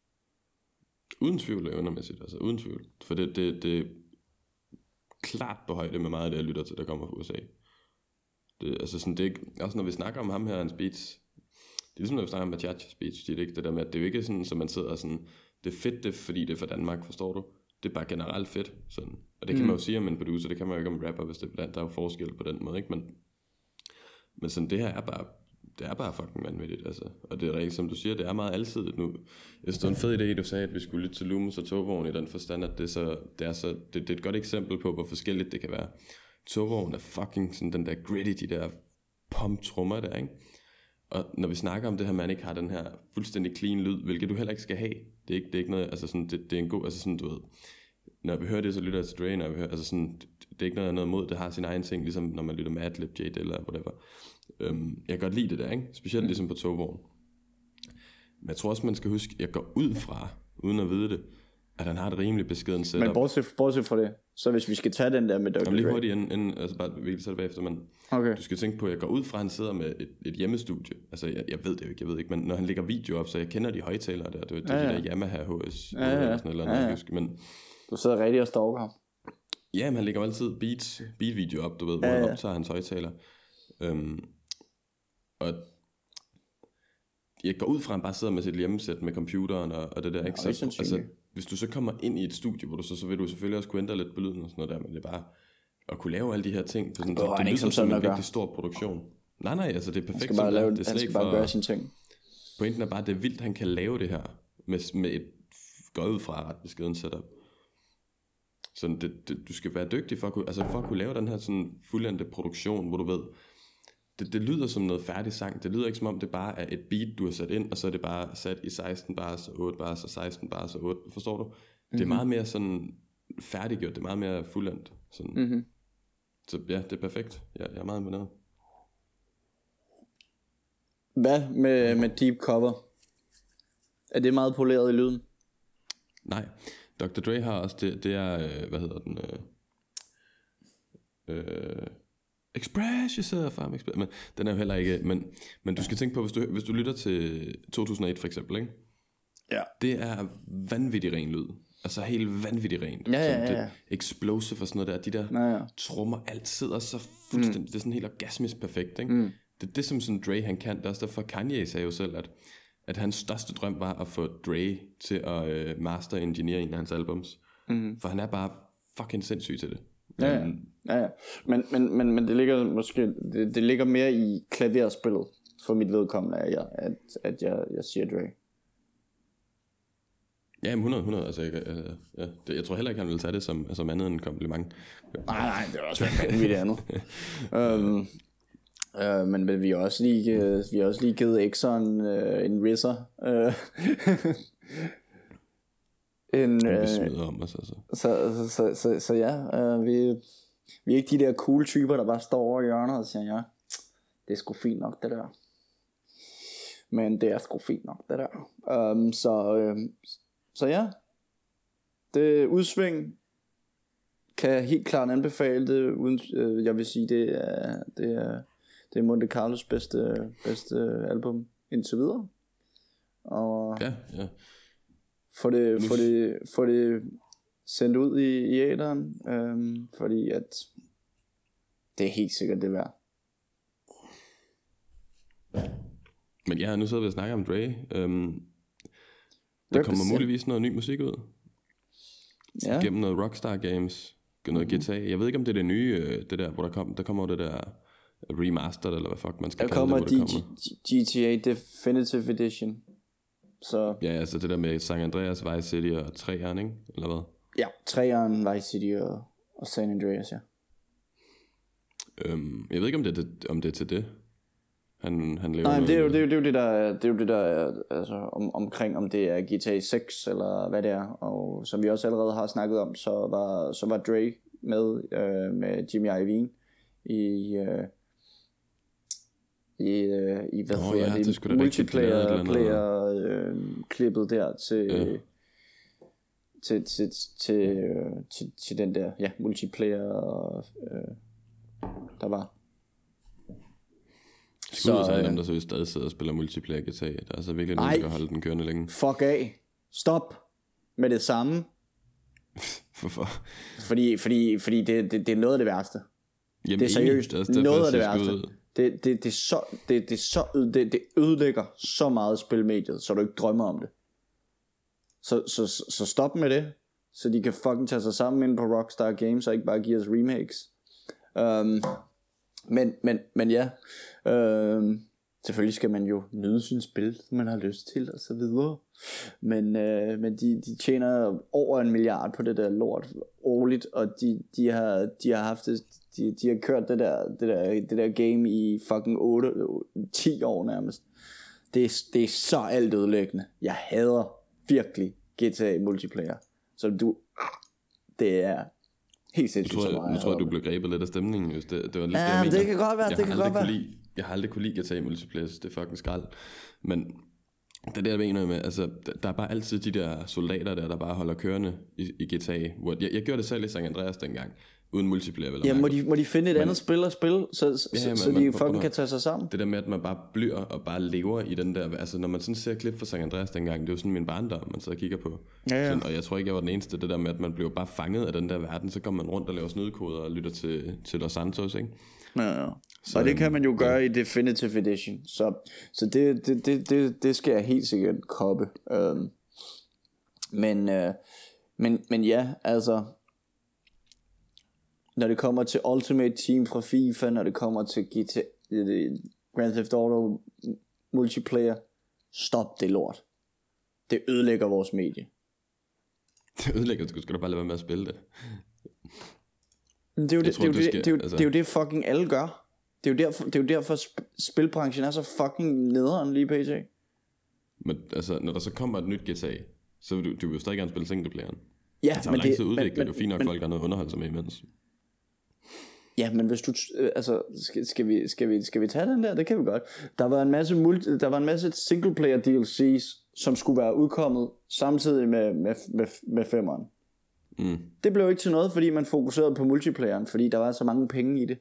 Uden tvivl evnermæssigt, altså uden tvivl. For det, det, det er klart på højde med meget af det, jeg lytter til, der kommer fra USA. Det, altså sådan, det er ikke, også når vi snakker om ham her, hans beats, det er ligesom når vi snakker om Machacha beats, det er ikke det der med, at det er jo ikke sådan, som man sidder og sådan, det er fedt, det er, fordi det er fra Danmark, forstår du? Det er bare generelt fedt, sådan. Og det kan Mm. man jo sige om en producer, det kan man jo ikke om rapper, hvis det er der er jo forskel på den måde, ikke? Men, men sådan, det her er bare, det er bare fucking vanvittigt, altså. Og det er rigtigt, som du siger, det er meget alsidigt nu. Jeg synes, det var en fed idé, du sagde, at vi skulle lytte til Lumos og Togvogn i den forstand, at det er, så, det er, så, det, det er et godt eksempel på, hvor forskelligt det kan være. Togvogn er fucking sådan den der gritty, de der pump trummer der, ikke? Og når vi snakker om det her, man ikke har den her fuldstændig clean lyd, hvilket du heller ikke skal have. Det er ikke, det er ikke noget, altså sådan, det, det er en god, altså sådan, du ved, når vi hører det, så lytter jeg til Dre, når vi hører, altså sådan, det, det er ikke noget, noget mod, det har sin egen ting, ligesom når man lytter med Adlib, J. eller whatever. Øhm, jeg kan godt lide det der, ikke? Specielt ligesom på togvogn. Men jeg tror også, man skal huske, jeg går ud fra, uden at vide det, at han har et rimelig beskeden setup. Men bortset, bortset fra det, så hvis vi skal tage den der med Dr. Jamen lige hurtigt inden, inden altså bare, vi kan tage det bagefter, men Okay. du skal tænke på, at jeg går ud fra, at han sidder med et, et hjemmestudie. Altså, jeg, jeg ved det jo ikke, jeg ved ikke, men når han lægger video op, så jeg kender de højtalere der, det er, det er Ja, de ja. der Yamaha HS, Ja, ja. eller sådan et eller andet, Ja, ja. husker. Men Du sidder rigtig og stalker ham. ja, men han lægger jo altid beats, beat-video op, du ved, hvor Ja, han ja. optager hans højtaler. Øhm, og jeg går ud fra, at han bare sidder med sit hjemmesæt med computeren og, og det der, ikke? Så, altså. Hvis du så kommer ind i et studie, hvor du så, så vil du selvfølgelig også kunne ændre lidt på lyden og sådan noget der, men det er bare at kunne lave alle de her ting. På sådan, Åh, det han er ikke lyder som sådan en virkelig stor produktion. Nej, nej, altså det er Han perfekt. skal som bare, det lave, det er han skal bare for, gøre sine ting. Pointen er bare, at det er vildt, han kan lave det her med, med et ud fra ret beskeden setup. Så det, det, du skal være dygtig for at kunne, altså for at kunne lave den her sådan fuldendte produktion, hvor du ved, det, det lyder som noget færdig sang. Det lyder ikke som om, det bare er et beat, du har sat ind, og så er det bare sat i 16 bars, og 8 bars, og 16 bars, og 8. Forstår du? Det er meget mere sådan færdiggjort, det er meget mere fuldendt. Sådan. Mm. Mm-hmm. Så ja, det er perfekt. Jeg, jeg er meget imponeret. Hvad med, med deep cover? Er det meget poleret i lyden? Nej, Dr. Dre har også, det, det er, øh, hvad hedder den, øh, øh, Express yourself, I'm express, men den er jo heller ikke, men, men du skal tænke på, hvis du, hvis du lytter til 2001 for eksempel, ikke? Ja. det er vanvittig ren lyd. Altså helt vanvittig rent. Ja, ja, ja, ja. Det explosive og sådan noget der. De der Ja, ja. trommer, alt sidder så fuldstændig, mm. det er sådan helt orgasmisk perfekt, ikke? Mm. Det er det, som sådan Dre han kan. Det er også derfor Kanye sagde jo selv, at, at hans største drøm var at få Dre til at øh, master engineer en af hans albums. Mm. For han er bare fucking sindssyg til det. Ja, ja. Øhm, ja, ja. Men, men, men, men det ligger måske det, det ligger mere i klaverspillet for mit vedkommende, at jeg, at, at jeg, jeg siger Dre. Ja, jamen 100, 100. Altså, jeg, øh, ja. det, jeg tror heller ikke, han vil tage det som, som andet end en kompliment. Nej, nej, det er også vanvittigt andet. <laughs> øhm, Uh, men, men vi har også lige, uh, vi har også lige givet Exxon uh, en risser. Uh, <laughs> en, Vi uh, smider om os, altså. så, så, så, så, så ja, uh, vi, vi er ikke de der cool typer, der bare står over i hjørnet og siger, ja, det er sgu fint nok det der. Men det er sgu fint nok det der. Um, så, um, så ja, det udsving kan jeg helt klart anbefale det, uden, øh, jeg vil sige, det er, det er, det er Monte Carlos bedste, bedste album indtil videre. Og Ja, ja. Få det, få det, få det sendt ud i, i æderen, øhm, fordi at det er helt sikkert det værd. Men ja, nu sidder vi og snakker om Dre. Øhm, der kommer muligvis noget ny musik ud. Ja, Gennem noget Rockstar Games. Noget Mhm. GTA. Jeg ved ikke, om det er det nye, øh, det der, hvor der, kom, der kommer det der remastered, eller hvad fuck man skal der kalde kommer, det, hvor det DG, GTA Definitive Edition. Så Ja, altså det der med San Andreas, Vice City og 3'eren, ikke? Eller hvad? ja, træeren, Vice City og, og San Andreas, ja. Øhm, jeg ved ikke, om det er, det, om det er til det. Han, han laver Nej, det er, jo, det, er jo, det, er jo det, der er, det er jo det, der er altså, om, omkring, om det er GTA 6 eller hvad det er. Og som vi også allerede har snakket om, så var, så var Dre med øh, med Jimmy Iovine i, øh, i, øh, i hvad Nå hedder ja, det, det multiplayer player, øh, klippet der til, Ja. til, til, til, øh, til, til den der ja, multiplayer, øh, der var. Skud ud så, til øh, dem, der så stadig sidder og spiller multiplayer GTA. Der er så virkelig Ej. nogen, der skal holde den kørende længe. Fuck af. Stop med det samme. <laughs> Hvorfor? Fordi, fordi, fordi det, det, det er noget af det værste. Jamen, Det er seriøst også derfor, noget af det værste. ud. Det, det, det, er så, det, det, er så, det, det ødelægger så meget spilmediet, så du ikke drømmer om det. Så, så, så, stop med det, så de kan fucking tage sig sammen ind på Rockstar Games, og ikke bare give os remakes. Um, men, men, men ja, um, selvfølgelig skal man jo nyde sin spil, som man har lyst til, og så videre. Men, øh, men de, de tjener over en milliard på det der lort årligt, og de, de, har, de har haft det, de, de har kørt det der, det der, det der game i fucking 8, 10 år nærmest. Det er, det er så alt ødelæggende. Jeg hader virkelig GTA multiplayer. Så du, det er helt sindssygt tror, så meget. nu tror jeg, du blev grebet lidt af stemningen. Just det, det var lidt Ja, det, jeg mener. det kan godt være, jeg det har kan godt være. Lide, jeg har aldrig kunne lide GTA multiplayer, det er fucking skrald. Men det er det, jeg mener med, altså, der- der er bare altid de der soldater der, der bare holder kørende i, i GTA. Hvor, jeg, jeg gjorde det selv i San Andreas dengang, uden multiplayer. Vel Ja, må de, må de finde et andet spil at spille, så, så, Ja, ja, men- så de prøv- fucking kan tage sig sammen? Det der med, at man bare blør og bare lever i den der... Altså, når man sådan ser klip fra San Andreas dengang, det er jo sådan min barndom, man og kigger på. Ja, ja. Sådan, og jeg tror ikke, jeg var den eneste. Det der med, at man blev bare fanget af den der verden, så kommer man rundt og laver snydekoder og lytter til, til Los Santos, ikke? Ja, ja. Så, og det kan øhm, man jo gøre i Definitive Edition. Så, så det, det, det, det, det skal jeg helt sikkert koppe. Um, men, uh, men, men ja, altså... Når det kommer til Ultimate Team fra FIFA, når det kommer til GTA, øh, Grand Theft Auto multiplayer, stop det lort. Det ødelægger vores medie. <laughs> Det ødelægger, du skal da bare lade være med at spille det. Men det er jo, det, tror, det, er jo det, skal- det, jo, altså- det er jo det fucking alle gør. Det er jo derfor, det er jo derfor sp- spilbranchen er så fucking nederen lige pt. Men altså, når der så kommer et nyt GTA, så vil du, du vil jo stadig gerne spille singleplayeren. Ja, Det tager men lang tid at udvikle, det er jo fint nok, men, folk har noget underhold sig med imens. Ja, men hvis du, øh, altså, skal, skal, vi, skal, vi, skal vi tage den der? Det kan vi godt. Der var en masse, multi, der var en masse single player DLC's, som skulle være udkommet samtidig med, med, med, med femmeren. Mm. Det blev ikke til noget, fordi man fokuserede på multiplayeren, fordi der var så mange penge i det.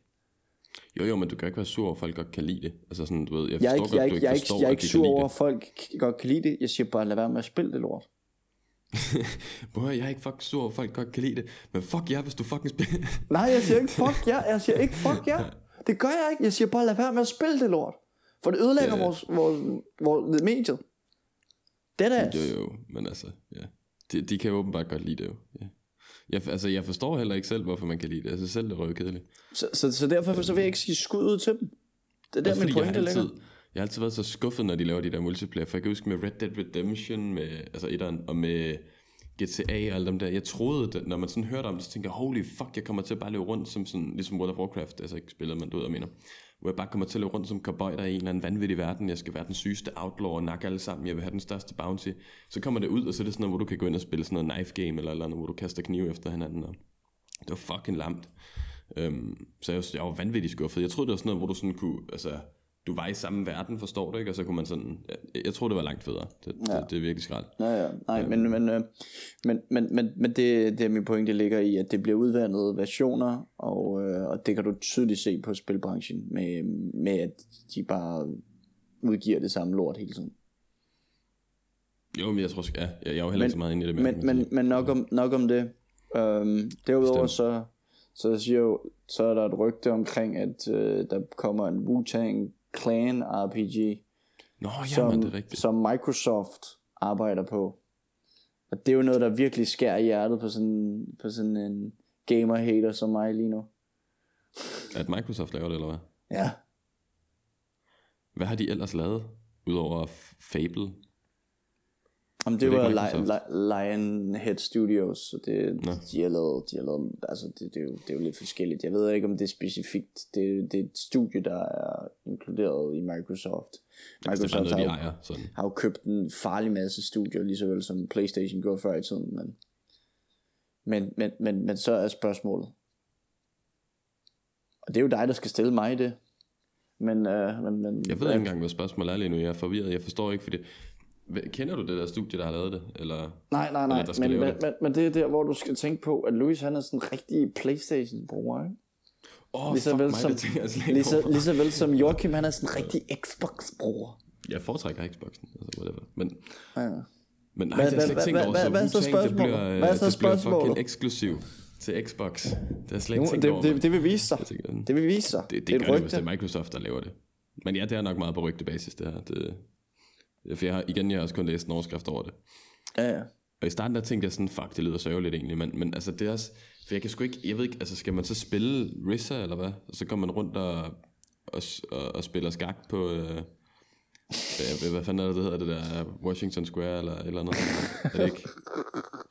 Jo, jo, men du kan ikke være sur over, at folk godt kan lide det. Altså sådan, du ved, jeg Jeg er forstår ikke, jeg er godt, du ikke, jeg er ikke, forstår, jeg er ikke sur over, at folk godt kan lide det. Jeg siger bare, lad være med at spille det lort. <laughs> Bror, jeg er ikke fucking sur over, folk godt kan lide det. Men fuck jer, hvis du fucking spiller... <laughs> Nej, jeg siger ikke fuck jer. Jeg siger ikke fuck jer. <laughs> Det gør jeg ikke. Jeg siger bare, lad være med at spille det lort. For det ødelægger Ja. vores, vores, vores mediet. Det er jo, jo, men altså, ja. De, de kan jo åbenbart godt lide det jo. Ja. Jeg, altså, jeg forstår heller ikke selv, hvorfor man kan lide det. Altså, selv det er røvkedeligt. Så, så, så derfor så vil jeg ikke sige skud ud til dem. Det er der, min pointe ligger jeg har altid været så skuffet, når de laver de der multiplayer. For jeg kan huske med Red Dead Redemption, med, altså etteren, og med GTA og alle dem der. Jeg troede, at når man sådan hørte om det, så tænkte jeg, holy fuck, jeg kommer til at bare løbe rundt som sådan, ligesom World of Warcraft. Altså ikke spillet, men du ved, jeg mener. hvor jeg bare kommer til at løbe rundt som cowboy, der er i en eller anden vanvittig verden, jeg skal være den sygeste outlaw og nakke alle sammen, jeg vil have den største bounty. Så kommer det ud, og så er det sådan noget, hvor du kan gå ind og spille sådan noget knife game, eller, eller andet, hvor du kaster knive efter hinanden, og det var fucking lamt. Øhm, så jeg, var- jeg var vanvittigt skuffet. Jeg troede, det var sådan noget, hvor du sådan kunne, altså, du var i samme verden, forstår du ikke? Og så kunne man sådan, jeg, jeg tror det var langt federe. Det, ja. det, det er virkelig skrald. Ja, ja. Nej, men, men, øh, men, men, men, men det, det er min pointe ligger i, at det bliver udvandet versioner, og, øh, og det kan du tydeligt se på spilbranchen, med, med at de bare udgiver det samme lort hele tiden. Jo, men jeg tror, ja, jeg, jeg er jo heller ikke så meget inde i det. mere, Men, men, men nok, om, nok om det. Øhm, derudover Bestemt. så, så, siger jo, så er der et rygte omkring, at øh, der kommer en Wu-Tang Clan RPG, Nå, ja, som, det er rigtigt. som Microsoft arbejder på. Og det er jo noget, der virkelig skærer i hjertet på sådan, på sådan en gamer-hater som mig lige nu. At Microsoft laver det, eller hvad? Ja. Hvad har de ellers lavet? Udover Fable? Om det det var Li- Microsoft? Li- Lionhead Studios, så det, Nå. de har lavet, de har lavet altså det, det, er jo, det er jo lidt forskelligt. Jeg ved ikke, om det er specifikt. Det, det er et studie, der er inkluderet i Microsoft. Det er Microsoft noget, har ejer. Sådan. har jo købt en farlig masse studier, lige så vel som Playstation gjorde før i tiden. Men, men, men, men, men så er spørgsmålet. Og det er jo dig, der skal stille mig det. Men, øh, men, men Jeg ved ikke engang, hvad spørgsmålet er lige nu. Jeg er forvirret. Jeg forstår ikke, fordi... Kender du det der studie, der har lavet det? Eller... Nej, nej, nej, Eller der men, men, det. men, men det er der, hvor du skal tænke på, at Louis han er sådan en rigtig Playstation-bruger, ikke? Oh, Lige så vel som, lige, så, lige så vel som Joachim, han er sådan en rigtig Xbox-bruger. Jeg foretrækker Xboxen, altså whatever. Men, Ja. men nej, Hvad- det har jeg slet ikke tænkt over, så hvad- så Wu-Tang, det bliver, øh, Hvad er så det bliver spørgsmålet? fucking eksklusiv til Xbox. Det har jeg slet ikke tænkt det, over. det, det vil vise sig. Det, vil vise sig. det, det er det et gør det, hvis det er Microsoft, der laver det. Men ja, det er nok meget på rygtebasis, det her. Det, for jeg har, igen, jeg har også kun læst en overskrift over det. Ja, ja. Og i starten der tænkte jeg sådan, fuck, det lyder sørgeligt egentlig, men, men altså det er også, for jeg kan sgu ikke, jeg ved ikke, altså skal man så spille Rissa, eller hvad? Og så går man rundt og, og, og, og spiller skak på, øh, hvad, hvad fanden er det, det hedder, det der Washington Square, eller et eller andet? er det ikke?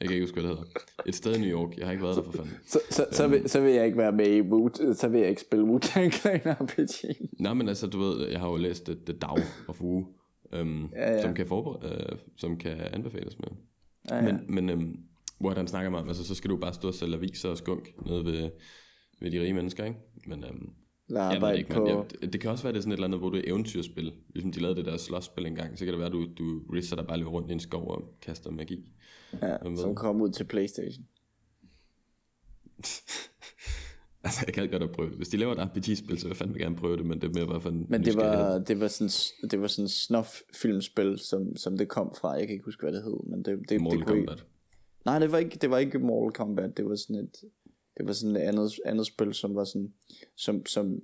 Jeg kan ikke huske, hvad det hedder. Et sted i New York, jeg har ikke været der for fanden. Så, så, så, vil, så vil jeg ikke være med i Wu, så vil jeg ikke spille Wu-Tang Clan RPG. Nej, men altså, du ved, jeg har jo læst The, The Dao of Wu, øhm, Ja, ja. som kan forberede, øh, som kan anbefales med. Ja, ja. Men, men øhm, hvor han snakker om, altså så skal du bare stå og sælge aviser og skunk nede ved, ved de rige mennesker, ikke? Men øhm, jeg ved ikke, men jeg, det, det kan også være, det er sådan et eller andet, hvor du er eventyrspil. Ligesom de lavede det der slåsspil engang, så kan det være, du, du risser der bare løber rundt i en skov og kaster magi. Ja, som kom ud til Playstation. <laughs> Altså, jeg kan godt at prøve det. Hvis de laver et RPG-spil, så vil jeg fandme gerne prøve det, men det er mere bare for en Men det var, det var sådan, det var sådan snuff filmspil, som, som det kom fra. Jeg kan ikke huske, hvad det hed, men det, det, Mortal det kunne ikke, Kombat. Nej, det var ikke, det var ikke Mortal Kombat. Det var sådan et, det var sådan et andet, andet spil, som var sådan, som, som,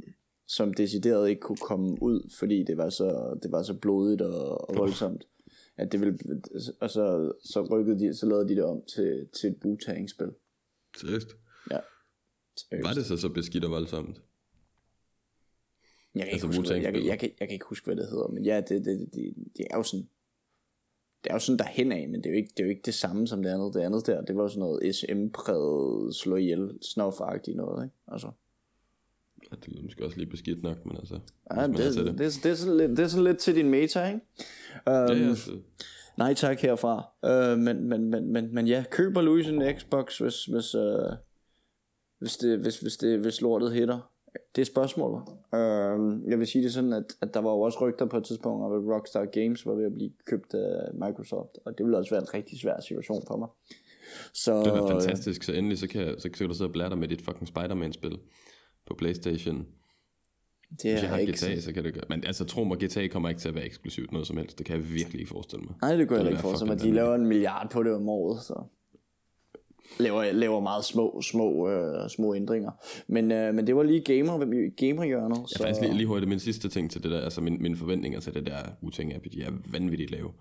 som decideret ikke kunne komme ud, fordi det var så, det var så blodigt og, og voldsomt. At det ville, og så, så rykkede de, så lavede de det om til, til et Wu-Tang-spil. Seriøst? Ja. Var det så så beskidt og voldsomt? Jeg kan, Altså ikke huske, jeg, kan, Wu-Tang-spillet? jeg, kan, jeg kan ikke huske, hvad det hedder, men ja, det, det, det, det er jo sådan, det er jo sådan derhen af, men det er, jo ikke, det er jo ikke det samme som det andet. Det andet der, det var sådan noget SM-præget, slå ihjel, snuff noget, ikke? Altså. Ja, det lyder måske også lige beskidt nok, men altså... Ja, det, til det. Det, det, er sådan lidt, det er sådan lidt til din meta, ikke? Um, Ja, ja, så, Nej tak herfra. Uh, men, men, men, men, men ja, køber Louis en Xbox, hvis, hvis, uh, hvis, det, hvis, hvis, det, hvis lortet hitter. Det er spørgsmålet. Uh, jeg vil sige det sådan, at, at der var jo også rygter på et tidspunkt, om at Rockstar Games var ved at blive købt af Microsoft, og det ville også være en rigtig svær situation for mig. Så, det var fantastisk, så endelig så kan, så kan du sidde og blære dig med dit fucking Spider-Man-spil på Playstation. det Hvis er jeg har ikke GTA, så kan det gøre. Men altså, tro mig, GTA kommer ikke til at være eksklusivt noget som helst. Det kan jeg virkelig ikke forestille mig. Nej, det kunne jeg ikke forestille mig. De laver en milliard på det om året, så laver, laver meget små, små, øh, små ændringer. Men, øh, men det var lige gamer, gamerhjørnet. Jeg Så, er faktisk lige, lige hurtigt min sidste ting til det der, altså min, mine forventninger til det der Wu-Tang RPG er vanvittigt lave.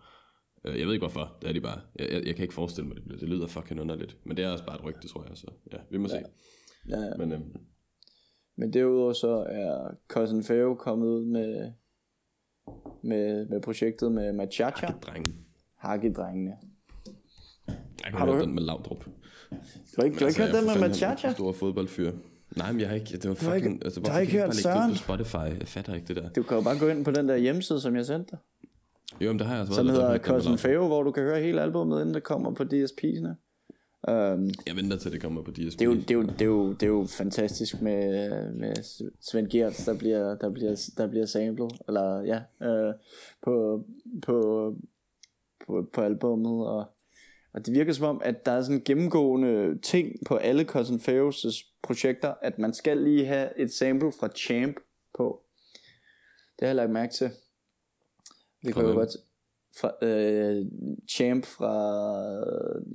Øh, Jeg ved ikke hvorfor, det er de bare. Jeg, jeg, jeg kan ikke forestille mig, det bliver. Det lyder fucking underligt. Men det er også bare et rygte, tror jeg. Så ja, vi må se. ja, ja. Men øhm, Men derudover så er Cousin Feo kommet ud med, med, med projektet med Machacha, drenge. Hakkedrengene. Jeg Har har du hørt hørt- den med Laudrup. Du har ikke, du har ikke hørt den med Machacha? Stor fodboldfyr. Nej, men jeg har ikke, det var har ikke- fucking, altså, du har hvorfor ikke jeg hørt Søren? på Spotify? Jeg fatter ikke det der. Du kan jo bare gå ind på den der hjemmeside, som jeg sendte dig. Jo, men det har jeg altså Som hedder Cousin Feo, hvor du kan høre hele albumet, inden det kommer på DSP'erne. Um, Jeg venter til det kommer på DSP. det, er jo, det, er jo, det, er jo, det er jo fantastisk med, med Svend Gertz, der bliver, der bliver, der bliver samlet, eller ja, øh, på, på, på, på albummet, og, og det virker som om, at der er sådan en gennemgående ting på alle Cousin Feos' projekter, at man skal lige have et sample fra Champ på. Det har jeg lagt mærke til. Det kan jo hvem? godt fra, øh, Champ fra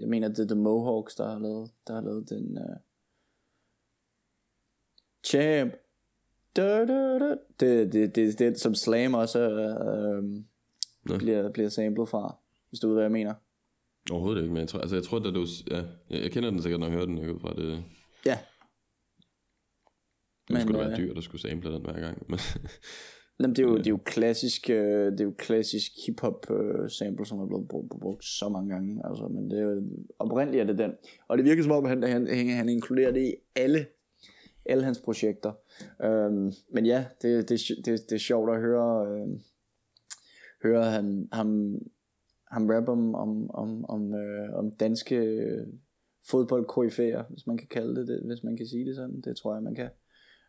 jeg mener det er The Mohawks der har lavet der har lavet den øh, Champ da, da, da. Det, det, det, det, som Slam også øh, Nå. bliver, bliver samlet fra hvis du ved hvad jeg mener Overhovedet ikke, men jeg tror, altså, jeg tror, da du... Ja, jeg, jeg kender den sikkert, når jeg hører den. Jeg fra, det, ja det Men, skulle øh, være dyrt at skulle sample den hver gang. Men, <laughs> Jamen, det er jo, det er jo klassisk, øh, det er jo klassisk hip-hop øh, sample, som er blevet brugt, brugt så mange gange. Altså, men det er jo, oprindeligt er det den. Og det virker som om, han, han, han, han inkluderer det i alle, alle hans projekter. Øhm, men ja, det, det, det, det er sjovt at høre, øh, høre han, ham, ham rap om, om, om, om, øh, om danske øh, fodboldkoryfæer, hvis man kan kalde det, det, hvis man kan sige det sådan. Det tror jeg, man kan.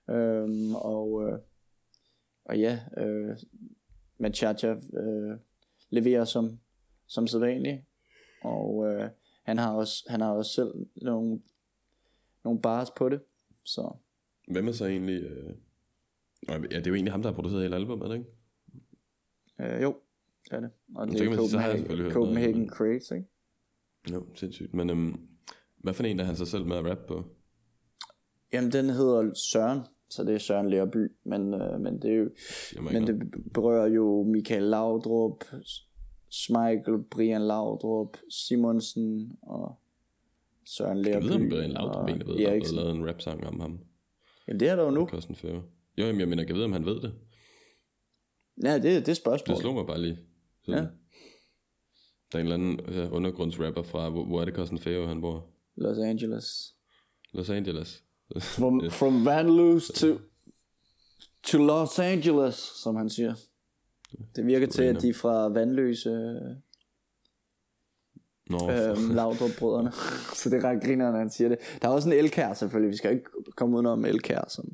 Øhm, og, øh, og ja, øh, Machacha øh, leverer som, som sædvanligt. Og øh, han, har også, han har også selv nogle, nogle bars på det. Så hvem er så egentlig... Øh... Ja, det er jo egentlig ham, der har produceret hele albumet, ikke? øh, jo, det er det. Og det er man jeg Copenhagen, Copenhagen noget, Crates, ikke? Jo, sindssygt. Men øhm, hvad for en er han så selv med at rap på? Jamen, den hedder Søren, så det er Søren Lærby, men, øh, men det er jo, Jeg men det berører jo Michael Laudrup, Smeichel, Brian Laudrup, Simonsen og Søren Jeg Lærby. ved, om Brian Laudrup egentlig ved, at der er lavet en rap-sang om ham. Jamen, det er der jo nu. Kosten. Jo, jamen, jeg mener, jeg ved, om han ved det. Ja, det, det er Det spørgsmålet. slog mig bare lige. Ja. Der er en eller anden ja, undergrundsrapper fra, hvor, hvor er det Kosten Fæve, han bor? Los Angeles. Los Angeles. From, <laughs> from Vanloose to, to Los Angeles, som han siger. Det virker til, at de er fra Vandløse Nå, øhm, Laudrup-brødrene. <laughs> så det er ret griner, når han siger det. Der er også en elkær selvfølgelig. Vi skal ikke komme udenom elkær. Som...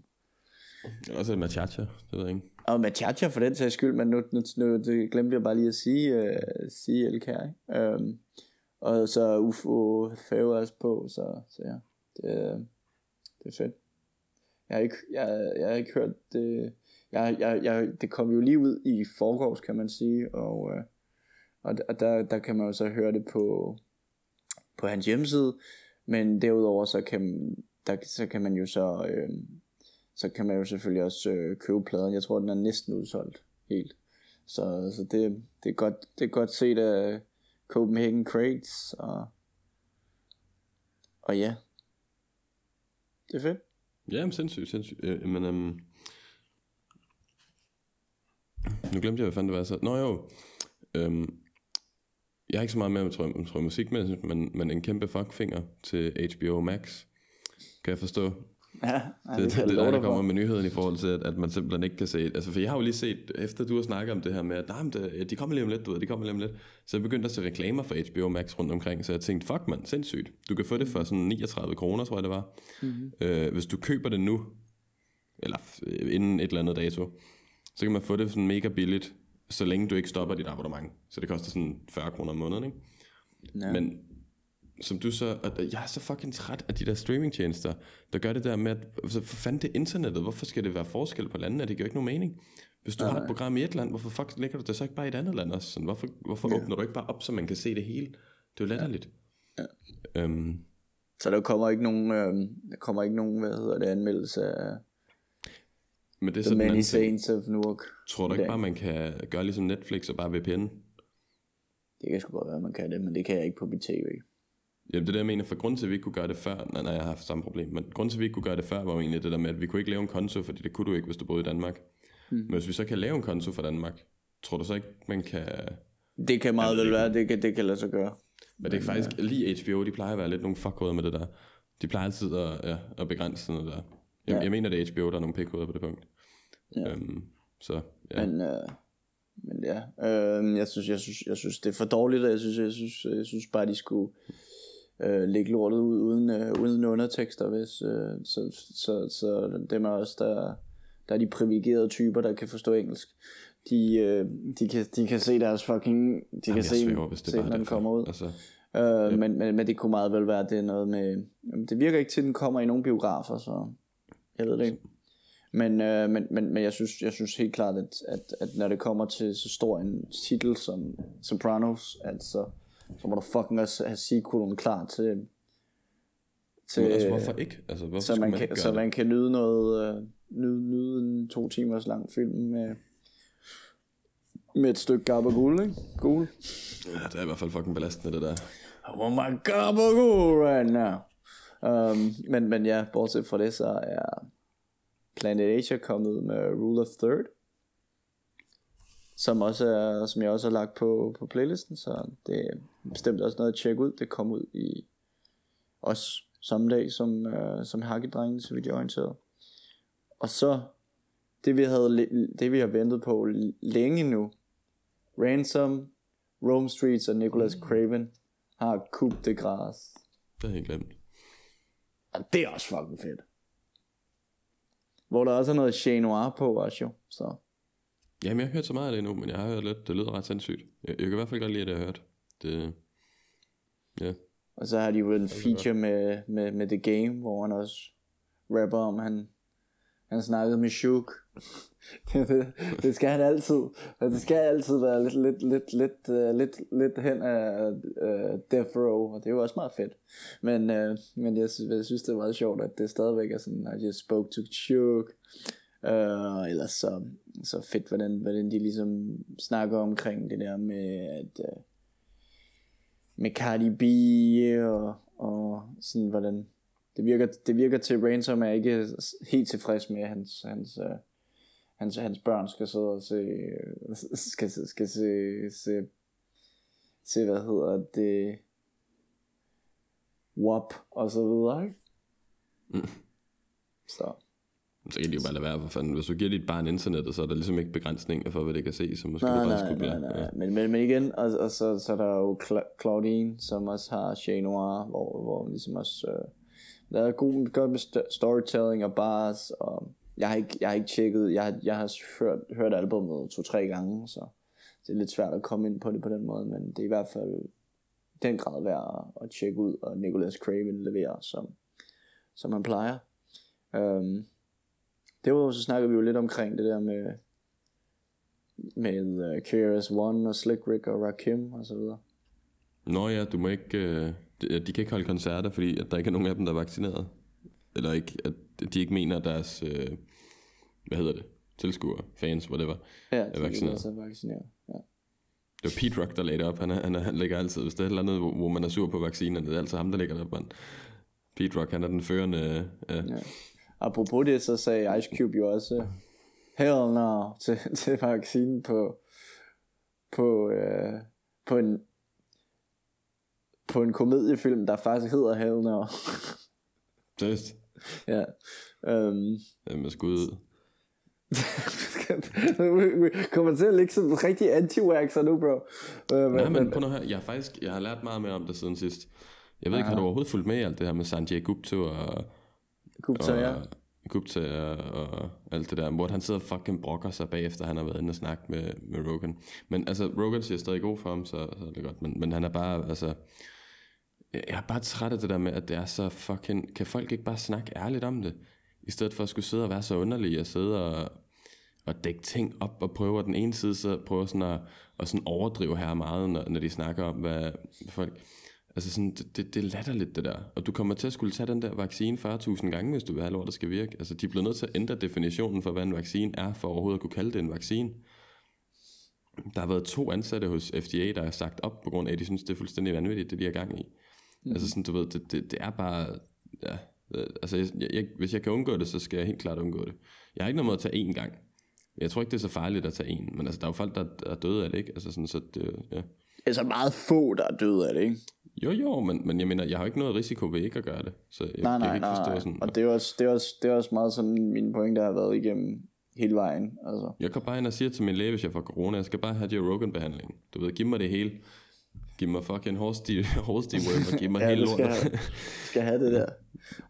også et machacha, det ved jeg ikke. Og Machacha for den sags skyld, men nu, nu, nu det glemte jeg bare lige at sige, øh, sige elkær. Ikke? Øhm, og så UFO Fave også på, så, så ja. Det, det er fedt. Jeg har ikke, jeg, jeg har ikke hørt det. Jeg, jeg, jeg, det kom jo lige ud i forgårs, kan man sige, og, øh, og, og der, der kan man jo så høre det på, på hans hjemmeside, men derudover så kan, der, så kan man jo så, øh, så kan man jo selvfølgelig også øh, købe pladen. Jeg tror, den er næsten udsolgt helt. Så, så det, det, er godt, det er godt set af Copenhagen Crates, og, og ja, det er fedt. Ja, men sindssygt, sindssygt. Øh, men øhm, nu glemte jeg, hvad fanden det var, jeg så. Nå jo, øhm, jeg har ikke så meget med, tror jeg, tror jeg musikmæssigt, men, men en kæmpe fuckfinger til HBO Max, kan jeg forstå. Ja, ja Det, det, det love der, der kommer med nyheden i forhold til, at, at man simpelthen ikke kan se... Altså, for jeg har jo lige set, efter du har snakket om det her med, at men det, de kommer lige om lidt, du ved, de kommer lige om lidt. Så jeg begyndte at se reklamer for HBO Max rundt omkring, så jeg tænkte, fuck man, sindssygt. Du kan få det for sådan 39 kroner, tror jeg det var. Mm-hmm. Øh, hvis du køber det nu, eller f- inden et eller andet dato, så kan man få det sådan mega billigt, så længe du ikke stopper dit abonnement. Så det koster sådan 40 kroner om måneden, ikke? Ja. Men som du så, og jeg er så fucking træt af de der streamingtjenester, der gør det der med, at altså, for fanden det er internettet, hvorfor skal det være forskel på landene? Det giver ikke nogen mening. Hvis du har et program i et land, hvorfor fuck lægger du det så ikke bare i et andet land også? Sådan, hvorfor hvorfor ja. åbner du ikke bare op, så man kan se det hele? Det er jo latterligt. Ja. Øhm, Så der kommer ikke nogen, øh, der kommer ikke nogen, hvad hedder det, anmeldelse af men det er The sådan Many. Saints of Newark. Tror du ikke bare, man kan gøre ligesom Netflix og bare VPN? Det kan sgu godt være, man kan det, men det kan jeg ikke på mit tv. Jamen det er det, jeg mener, for grund til, at vi ikke kunne gøre det før, nej, nej, jeg har haft samme problem, men grund til, at vi ikke kunne gøre det før, var jo egentlig det der med, at vi kunne ikke lave en konto, fordi det kunne du ikke, hvis du boede i Danmark. Mm. Men hvis vi så kan lave en konto for Danmark, tror du så ikke, man kan... Det kan meget vel være, det kan, det kan lade sig gøre. Men det er faktisk, lige HBO, de plejer at være lidt nogle fuckhoveder med det der. De plejer altid at, ja, at begrænse sådan noget der. Jeg, Ja. jeg mener, det er HBO, der er nogle pikhoveder på det punkt. Ja. Øhm, så ja. Men, øh, men ja, øh, jeg, synes, jeg, synes, jeg synes, det er for dårligt, og jeg synes, jeg synes, jeg synes bare, de skulle øh, lægge lortet ud uden, øh, uden undertekster, hvis, øh, så, så, så dem af os, der, der er de privilegerede typer, der kan forstå engelsk, de, øh, de, kan, de kan se deres fucking, de kan Jamen, se, jeg svæver, det se når den kommer ud. Altså, Øh, men, men, men det kunne meget vel være, at det er noget med... Jamen, det virker ikke til, at den kommer i nogle biografer, så jeg ved det ikke. Men, øh, men, men, men jeg, synes, jeg synes helt klart, at, at, at når det kommer til så stor en titel som Sopranos, at så, må du fucking også have sequelen klar til... til men altså, hvorfor ikke? Altså, hvorfor så man, man kan, ikke så det? man kan nyde noget øh, nyde, nyde en to timers lang film med, med et stykke gabagool, ikke? Gul. Ja, det er i hvert fald fucking belastende, det der. I want my gabagool right now. Um, men, men ja, bortset fra det, så er Planet Asia kommet med Rule of Third. Som, også er, som jeg også har lagt på, på playlisten, så det er bestemt også noget at tjekke ud. Det kom ud i også samme dag som, uh, som Hakkedrengen, så vidt jeg er orienteret. Og så det vi, havde, det vi har ventet på længe nu. Ransom, Rome Streets og Nicholas Craven har Coup de Grace. Det er helt glemt. Og det er også fucking fedt. Hvor der også er noget Chat Noir på også jo. Så. Jamen, jeg har hørt så meget af det nu, men jeg har hørt lidt, det lyder ret sindssygt. Jeg, jeg kan i hvert fald godt lide, at jeg har hørt. Det, ja, Og så har de jo en feature med, med, med The Game, hvor han også rapper om, han, han snakkede med Shook. <laughs> det, det, det, skal han altid. Og Det skal altid være lidt, lidt, lidt, lidt, uh, lidt, lidt hen af uh, Death Row, og det er jo også meget fedt. Men, uh, men jeg, synes, jeg synes, det er meget sjovt, at det stadigvæk er sådan, I just spoke to Shook. Uh, ellers så, så fedt, hvordan, hvordan de ligesom snakker omkring det der med, at uh, med Cardi B og, og sådan hvordan det virker, det virker til at Ransom er ikke helt tilfreds med at hans, hans, uh, hans, hans børn skal sidde og se øh, <laughs> skal, se- skal se, se, se hvad hedder det WAP og så videre? Mm. så så kan de jo bare lade være, for fanden. Hvis du giver dit barn internettet, så er der ligesom ikke begrænsninger for, hvad det kan se, så måske nej, det bare nej, skulle nej, blive. nej. Ja. Men, men, men igen, og, og så, så er der jo Cla- Claudine, som også har Chat Noir, hvor, hvor ligesom også øh, der er god, godt med st- storytelling og bars, og jeg har ikke, jeg har ikke tjekket, jeg har, jeg har hørt, hørt albumet to-tre gange, så det er lidt svært at komme ind på det på den måde, men det er i hvert fald den grad værd at, tjekke ud, og Nicolas Craven leverer, som, som han plejer. Um, Derudover så snakker vi jo lidt omkring det der med med uh, KRS-One og Slick Rick og Rakim og så videre. Nå ja, du må ikke, øh, de, de kan ikke holde koncerter, fordi at der ikke er nogen af dem, der er vaccineret. Eller ikke, at de ikke mener, at deres, øh, hvad hedder det, tilskuere, fans, whatever, Ja, er vaccineret. Så vaccineret. Ja. Det var Pete Rock, der lagde det op. Han, er, han, er, han lægger altid, hvis der er et eller andet, hvor, hvor man er sur på vaccinerne, det er altid ham, der lægger det op. Man. Pete Rock, han er den førende... Øh, Ja. Apropos det, så sagde Ice Cube jo også Hell no <laughs> til, til vaccinen på på, øh, på en på en komediefilm, der faktisk hedder Hell no. <laughs> Seriøst. ja. Um, Med skud. <laughs> kommer til at ligge som rigtig anti-waxer nu, bro. Uh, Nej, men prøv nu her. Jeg har faktisk jeg har lært meget mere om det siden sidst. Jeg ved ikke, har du overhovedet fulgt med i alt det her med Sanjay Gupta og, Gupta, ja. og Gupta og, og alt det der, hvor han sidder og fucking brokker sig bagefter, han har været inde og snakke med, med Rogan. Men altså, Rogan siger stadig god for ham, så, så er det godt. Men, men han er bare, altså... Jeg jeg er bare træt af det der med, at det er så fucking... Kan folk ikke bare snakke ærligt om det? I stedet for at skulle sidde og være så underlige og sidde og, og dække ting op og prøve at den ene side så prøver sådan at, at sådan overdrive her meget, når, når de snakker om, hvad folk... Altså sådan, det, det, det er latterligt det der. Og du kommer til at skulle tage den der vaccine 40.000 gange, hvis du vil have lov, der skal virke. Altså de bliver nødt til at ændre definitionen for, hvad en vaccine er, for overhovedet at kunne kalde det en vaccine. Der har været to ansatte hos FDA, der har sagt op, på grund af, at de synes, det er fuldstændig vanvittigt, det de har gang i. Mm. Altså sådan, du ved, det, det, det er bare... Ja, altså, jeg, jeg, hvis jeg kan undgå det, så skal jeg helt klart undgå det. Jeg har ikke noget med at tage én gang. Jeg tror ikke, det er så farligt at tage en, men altså, der er jo folk, der er døde af det, ikke? Altså sådan, så det, ja. altså meget få, der er døde af det, ikke? Jo, jo, men, men jeg mener, jeg har ikke noget risiko ved ikke at gøre det. Så jeg, Nej, jeg nej, kan ikke forstå nej. sådan, Og det er, også, det, er også, det er også meget sådan, min pointe har været igennem hele vejen. Altså. Jeg går bare ind og siger til min læge, hvis jeg får corona, jeg skal bare have Joe Rogan-behandling. Du ved, giv mig det hele. Giv mig fucking horse worm, og giv mig <laughs> Ja, hele skal lortet. have, skal have det der.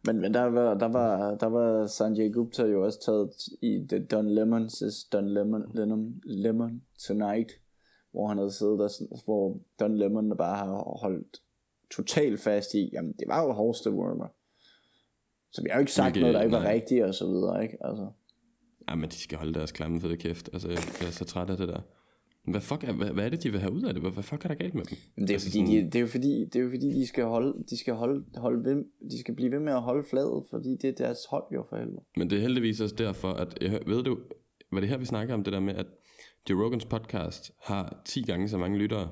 Men, men der, var, der, var, der var Sanjay Gupta jo også taget i The Don Lemons' Don Lemon, Lemon, Lemon Tonight, hvor han havde siddet der, hvor Don Lemon bare har holdt totalt fast i, jamen det var jo horse wormer. Så vi har jo ikke sagt Hvilket- noget, der ikke var nej. rigtigt og så videre, ikke? Altså. Ja, men de skal holde deres klamme fede kæft. Altså, jeg, er så træt af det der. Hvad, fuck er, hvad, hvad er det, de vil have ud af det? Hvad, hvad fuck er der galt med dem? Men det er, Altså fordi, de, det er jo fordi, det er jo fordi, de skal holde, de skal holde, holde ved, de skal blive ved med at holde fladet, fordi det er deres hold jo for helvede. Men det er heldigvis også derfor, at jeg, ved du, var det her, vi snakker om det der med, at Joe Rogans podcast har 10 gange så mange lyttere,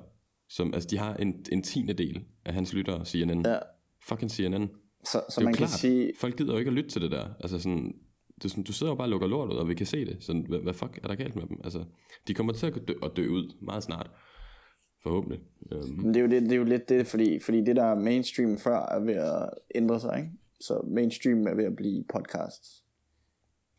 som, altså de har en, en tiende del af hans lyttere, CNN. Ja. Fucking CNN. Så, så det er man jo kan klart, sige, folk gider jo ikke at lytte til det der. Altså sådan, det er sådan, du sidder jo bare og lukker lort ud, og vi kan se det. Sådan, hvad, hvad fuck er der galt med dem? Altså, de kommer til at dø, at dø ud meget snart. Forhåbentlig. Um, det er, jo det, det er jo lidt det, fordi, fordi det der er mainstream før er ved at ændre sig, ikke? Så mainstream er ved at blive podcasts.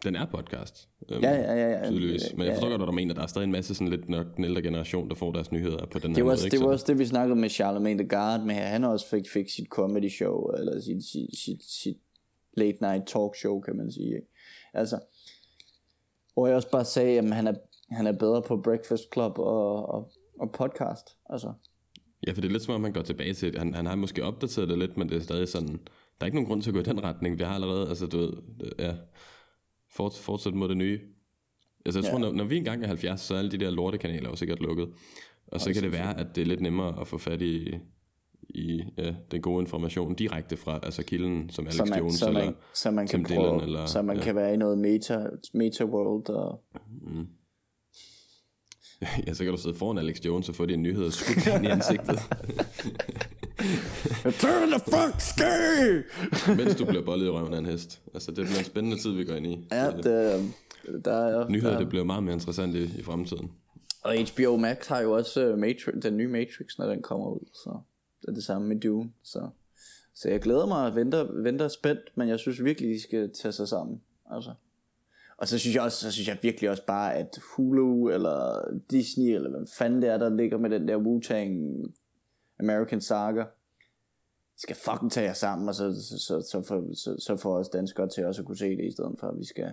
Den er podcast. Um, Ja, ja, ja, ja. Tydeligvis. Men jeg Ja, forstår godt, hvad du mener. Der er stadig en masse sådan lidt nok den ældre generation, der får deres nyheder på den Det her var, måde. ikke? det var Så- også det, vi snakkede med Charlemagne the God med her. Han også fik, fik sit comedy show, eller sit, sit, sit, sit late night talk show, kan man sige. Ikke? Altså, hvor jeg også bare sagde, at han er, han er bedre på Breakfast Club og, og, og podcast. Altså, Ja, for det er lidt som om, han går tilbage til, han, han har måske opdateret det lidt, men det er stadig sådan, der er ikke nogen grund til at gå i den retning. Vi har allerede, altså du ved, det- ja, fort, fortsæt mod det nye. Altså jeg Ja. tror, når, når vi engang er 70, så er alle de der lortekanaler jo sikkert lukket. Og så kan det være, at det er lidt nemmere at få fat i, i ja, den gode information direkte fra altså kilden, som Alex så man, Jones så eller man, så man kan Tim prøve, Dillon, eller- så man ja. kan være i noget meta, meta world og <laughs> ja, så kan du sidde foran Alex Jones og få dine nyheder skudt ind i ansigtet, <laughs> <laughs> Turn the fuck ski! mens du bliver bollet i røven af en hest. Altså det bliver en spændende tid, vi går ind i. Ja, Så det, der er, Nyheder, der, det bliver meget mere interessant i, i fremtiden. Og HBO Max har jo også uh, Matrix, den nye Matrix, når den kommer ud. Så det er det samme med Dune. Så, så jeg glæder mig og venter, venter spændt, men jeg synes virkelig, de skal tage sig sammen. Altså. Og så synes jeg også, så synes jeg virkelig også bare, at Hulu eller Disney, eller hvad fanden det er, der ligger med den der Wu-Tang American Saga, skal fucking tage jer sammen, og så, så, så, så, får, så, så får os danskere til også at kunne se det, i stedet for at vi skal,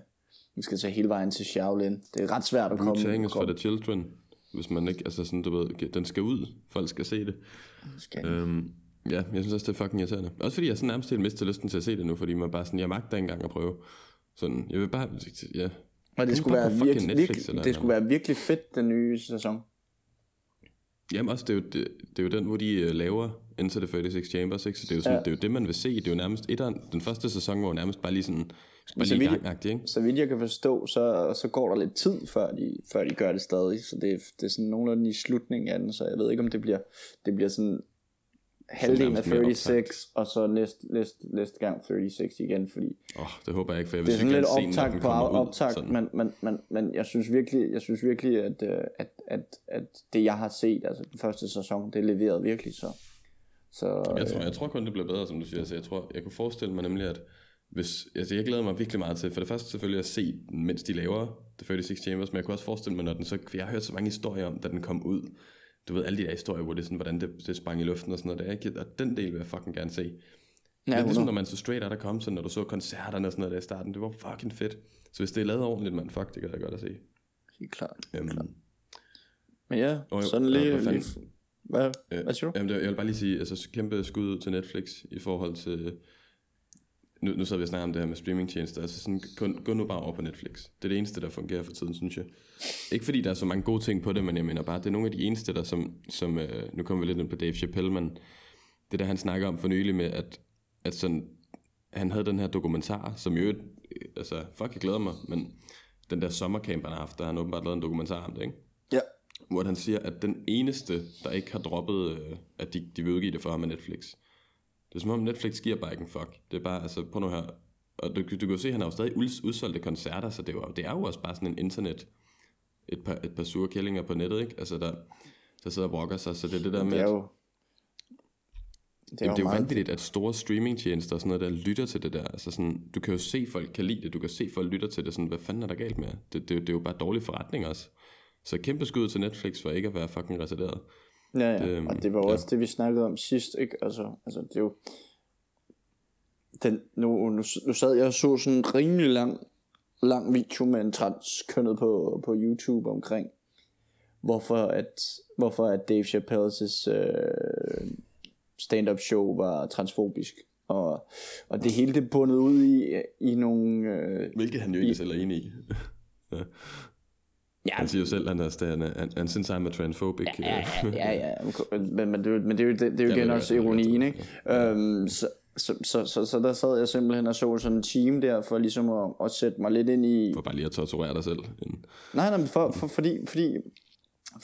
vi skal tage hele vejen til Shaolin. Det er ret svært at komme. Wu-Tang for the children. Hvis man ikke, altså sådan, du ved, den skal ud. Folk skal se det. skal. Øhm, ja, jeg synes også, det er fucking irriterende. Også fordi jeg sådan nærmest helt mistet lysten til at se det nu, fordi man bare sådan, jeg magter engang at prøve. Sådan, jeg vil bare, ja. Og det skulle, være virkelig, virkelig, det skulle være virkelig fedt, den nye sæson. Jamen også, det er, jo, det, det er jo den, hvor de øh, laver Into the 36 Chambers, ikke? Så det er jo, sådan, Ja. det, er jo det, man vil se. Det er jo nærmest etteren, den første sæson var jo nærmest bare lige sådan, bare så lige vidt- gang ikke? Så vidt jeg kan forstå, så, så går der lidt tid, før de, før de gør det stadig. Så det, er- det er sådan nogenlunde i slutningen af den, så jeg ved ikke, om det bliver, det bliver sådan halvdelen af nærmest mere 36, og så næste, næste, næste gang 36 igen, fordi Åh, oh, det håber jeg ikke, for jeg det vil er sådan lidt den på sådan. men, men, men, men jeg synes virkelig, jeg synes virkelig at, øh, at, at, at det jeg har set, altså den første sæson, det leverede virkelig så. Så Jeg tror, jeg tror kun, det bliver bedre, som du siger. Altså, jeg tror, jeg kunne forestille mig nemlig, at hvis, altså, jeg glæder mig virkelig meget til, for det første selvfølgelig at se, den, mens de laver The 36 Chambers, men jeg kunne også forestille mig, når den så, for jeg har hørt så mange historier om, da den kom ud, du ved, alle de der historier, hvor det er sådan, hvordan det, det sprang i luften og sådan noget, der, ikke? og den del vil jeg fucking gerne se. Ja, det er ligesom, når man så straight out der kom, så når du så koncerterne og sådan noget der i starten, det var fucking fedt. Så hvis det er lavet ordentligt, man, fuck, det kan jeg godt at se. helt klart. Um, Men ja, Og sådan og lige, fanden- hvad, Øh, hvad siger du? Jamen, det, jeg vil bare lige sige, altså kæmpe skud ud til Netflix i forhold til... Nu, nu sidder vi og snakker om det her med streamingtjenester. Altså sådan, gå, gå nu bare over på Netflix. Det er det eneste, der fungerer for tiden, synes jeg. Ikke fordi der er så mange gode ting på det, men jeg mener bare, det er nogle af de eneste, der som... som øh, nu kommer vi lidt ind på Dave Chappelle, men det der, han snakker om for nylig med, at, at sådan, han havde den her dokumentar, som jo... Altså, fuck, jeg glæder mig, men den der sommercamp, han har haft, der har han åbenbart lavet en dokumentar om det, ikke? Ja. hvor han siger, at den eneste, der ikke har droppet, øh, at de, de vil udgive det for ham, er Netflix. Det er som om Netflix giver bare ikke en fuck. Det er bare, altså, på nu her. Og du, du kan jo se, at han har jo stadig ud, udsolgte koncerter, så det er, jo, det er jo også bare sådan en internet, et par, et par sure kællinger på nettet, ikke? Altså, der, så der sidder og brokker sig, så det er det der med, Det er jo... Det Jamen, det er jo vanvittigt, at store streamingtjenester og sådan noget, der lytter til det der. Altså sådan, du kan jo se, folk kan lide det, du kan se, folk lytter til det. Sådan, hvad fanden er der galt med? Det, det, det er jo bare dårlig forretning også. Så kæmpe skud til Netflix for ikke at være fucking reserveret. Ja, ja. Det, og det var jo ja. også det, vi snakkede om sidst, ikke? Altså, altså det er jo... Den, nu, nu, nu sad jeg og så sådan en rimelig lang, lang video med en transkønnet på, på YouTube omkring, hvorfor at, hvorfor at Dave Chappelle's øh, stand-up show var transfobisk. Og, og det hele det bundet ud i, i nogle... Øh, Hvilket han jo ikke selv er enig i. <laughs> ja, Han siger jo selv, han, er, han, han, han synes, han er transphobic. ja, ja, ja, <laughs> ja. Men, men, det, er jo- men det er jo, det, det er jo igen også ironien, ikke? Øhm, så, så, så, så, så der sad jeg simpelthen og så sådan en team der, for ligesom at, at sætte mig lidt ind i... For bare lige at torturere dig selv. Nej, nej, for, for, fordi, fordi,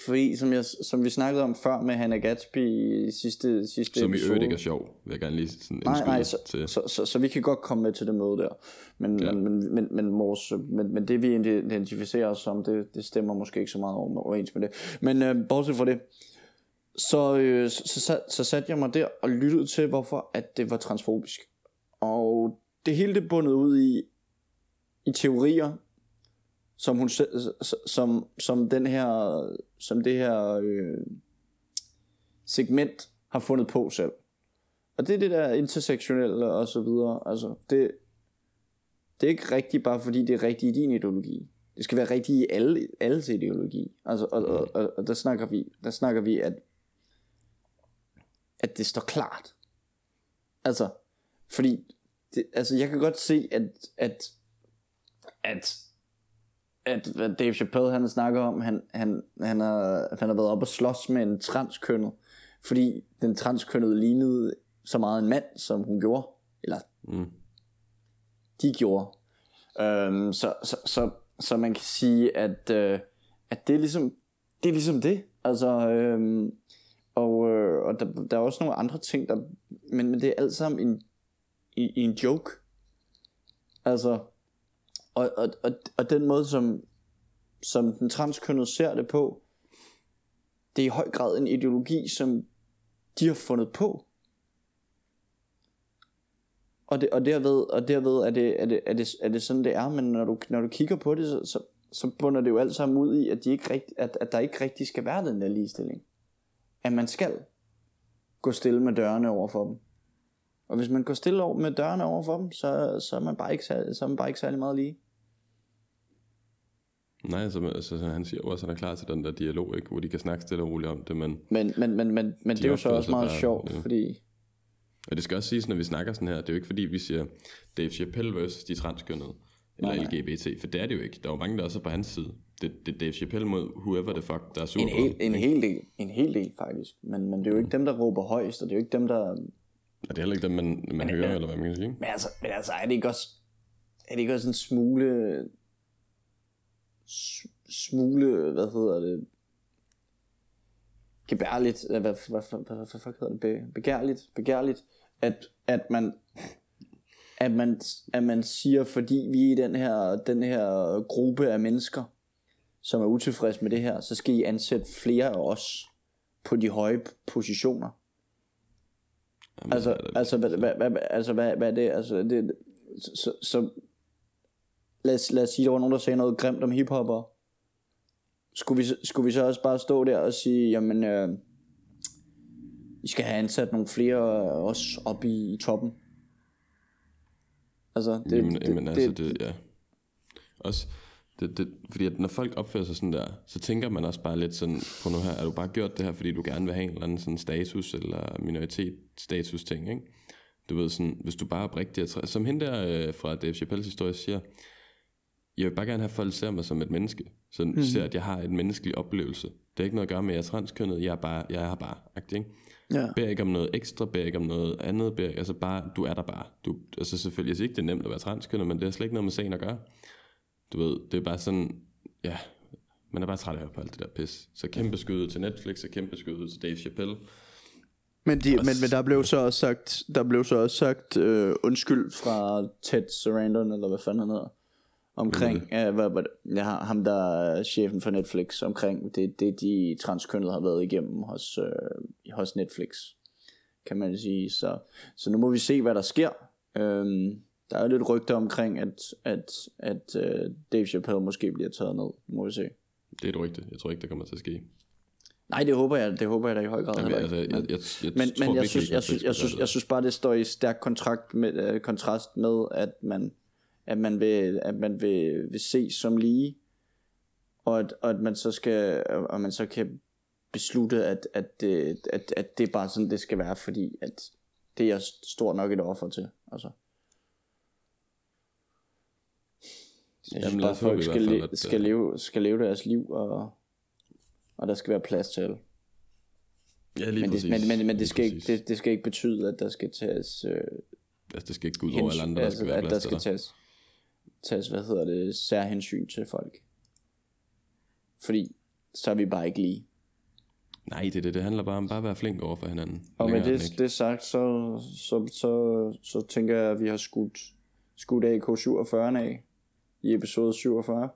fordi som, jeg, som vi snakkede om før med Hannah Gatsby i sidste, sidste Som i episode. øvrigt ikke er sjov, vil jeg gerne lige sådan Nej, nej, så, til. så, så, så vi kan godt komme med til det møde der. Men, Ja. men, men, men, men, vores, men, men det vi identificerer os som, det, det stemmer måske ikke så meget overens med det. Men øh, bortset fra det, så, øh, så, så, så satte jeg mig der og lyttede til, hvorfor at det var transfobisk. Og det hele det bundet ud i, i teorier, som hun som, som den her, som det her øh, segment har fundet på selv. Og det er det der intersektionelle og så videre. Altså, det, det er ikke rigtigt bare fordi det er rigtigt i din ideologi. Det skal være rigtigt i alle, alles ideologi. Altså, og, og, og, og der snakker vi, der snakker vi at, at det står klart. Altså, fordi, det, altså jeg kan godt se, at, at, at, at hvad Dave Chappelle han snakker om, han, han, han, har, han har været op og slås med en transkønnet, fordi den transkønnede lignede så meget en mand, som hun gjorde. Eller Mm. de gjorde. Øhm, så, så, så, så man kan sige, at, øh, at det, er ligesom, det er ligesom det. Altså, øhm, og øh, og der, der er også nogle andre ting, der, men, men det er alt sammen en, i en joke. Altså, og, og, og, og den måde, som, som den transkønnede ser det på, det er i høj grad en ideologi, som de har fundet på. Og, det, og derved, og derved er, det, er, det, er, det, er det sådan, det er, men når du, når du kigger på det, så, så, så bunder det jo alt sammen ud i, at, de ikke rigt, at, at der ikke rigtig skal være den der ligestilling. At man skal gå stille med dørene over for dem. Og hvis man går stille over med dørene over for dem, så, så, er man bare ikke, så er man bare ikke særlig meget lige. Nej, altså, altså, han siger også, at han er klar til den der dialog, ikke? hvor de kan snakke stille og roligt om det, men Men, men, men, men, men det er jo så også meget bare, sjovt, ja. fordi... Og det skal også siges, når vi snakker sådan her, det er jo ikke fordi, vi siger Dave Chappelle versus de transkønnede, eller Nej. LGBT, for det er det jo ikke. Der er jo mange, der også er på hans side. Det, det er Dave Chappelle mod whoever the fuck, der er super En hel, en hel del, en hel del faktisk. Men, men det er jo ikke dem, der råber højst, og det er jo ikke dem, der... Og det er heller ikke dem, man, man hører, men- eller hvad man kan sige. Men altså, men altså er det ikke også... Er det ikke også en smule... Smule, hvad hedder det... Gebærligt, hvad, hvad, hvad, hvad, hvad, hvad hedder det? Be, begærligt, begærligt, at, at man at man, at man siger, fordi vi er i den her, den her gruppe af mennesker, som er utilfredse med det her, så skal I ansætte flere af os på de høje positioner. Jamen, Altså, altså, hvad, hvad, hvad, altså, hvad, hvad er det? Altså, det så, så lad, os, lad os sige, der var nogen, der sagde noget grimt om hiphopper. Skulle vi, skulle vi så også bare stå der og sige, jamen, øh, I skal have ansat nogle flere os op i, i toppen? Altså, det, Jamen, det, jamen, det, altså, det, det, ja. Også, det, det, fordi at når folk opfører sig sådan der, så tænker man også bare lidt sådan, på nu her, er du bare gjort det her, fordi du gerne vil have en eller anden sådan status, eller minoritet status ting, ikke? Du ved sådan, hvis du bare er oprigtig, som hende der øh, fra Dave Chappelles historie siger, jeg vil bare gerne have, at folk ser mig som et menneske. Så mm. ser, at jeg har en menneskelig oplevelse. Det har ikke noget at gøre med, at jeg er transkønnet, jeg er bare, jeg er her bare, agtig, ikke? ja. beder ikke om noget ekstra, beder ikke om noget andet, beder, altså bare, du er der bare. Du, altså selvfølgelig, jeg siger ikke, det er nemt at være transkønnet, men det har slet ikke noget med sagen at gøre. Du ved, det er bare sådan, ja, man er bare træt af at høre på alt det der pis. Så kæmpe skyde til Netflix, og kæmpe skyde til Dave Chappelle. Men, de, men, men der blev så også sagt, der blev så også sagt øh, undskyld fra Ted Sarandon, eller hvad fanden han hedder. Omkring, uh, hvad, hvad, ja, ham der er chefen for Netflix, omkring det, det de transkønnede har været igennem hos, uh, hos Netflix, kan man sige. Så, så nu må vi se, hvad der sker. Um, der er lidt rygter omkring, at, at, at uh, Dave Chappelle måske bliver taget ned. Nu må vi se. Det er et rygte. Jeg tror ikke, det kommer til at ske. Nej, det håber jeg, det håber jeg da i høj grad. Jamen, altså, ikke. jeg, jeg, jeg, men, tror men jeg synes, jeg synes bare, det står i stærk kontrakt med, øh, kontrast med, at man, at man, vil, at man vil, vil se som lige, og at, og at man så skal, og man så kan beslutte, at, at, det, at, at det er bare sådan, det skal være, fordi at det er stort nok et offer til. Altså. Jeg synes Jamen, bare, folk skal, fald, le- skal, øh, leve, skal leve deres liv, og, og der skal være plads til alle. Ja, lige Men det, præcis. men, men, men Lige det, skal ikke, det, det skal ikke betyde, at der skal tages øh, Altså, det skal ikke gå ud over alle andre, der altså, skal være at der plads til skal dig. tages, tages, hvad hedder det, særhensyn til folk. Fordi så er vi bare ikke lige. Nej, det det. Det handler bare om bare at være flink over for hinanden. Og med det, det sagt, så, så, så, så tænker jeg, at vi har skudt, skudt AK-47 af i episode 47.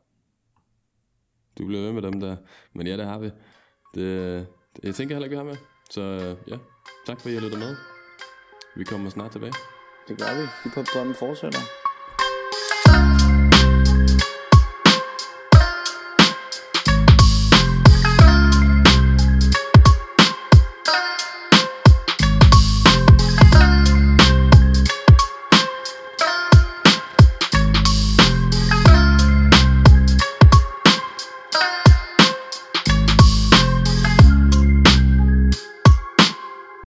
Du bliver ved med dem der. Men ja, det har vi. Det, det jeg tænker heller ikke, vi har med. Så ja, tak for at I har lyttet med. Vi kommer snart tilbage. Det gør vi. Hiphop drømmen fortsætter.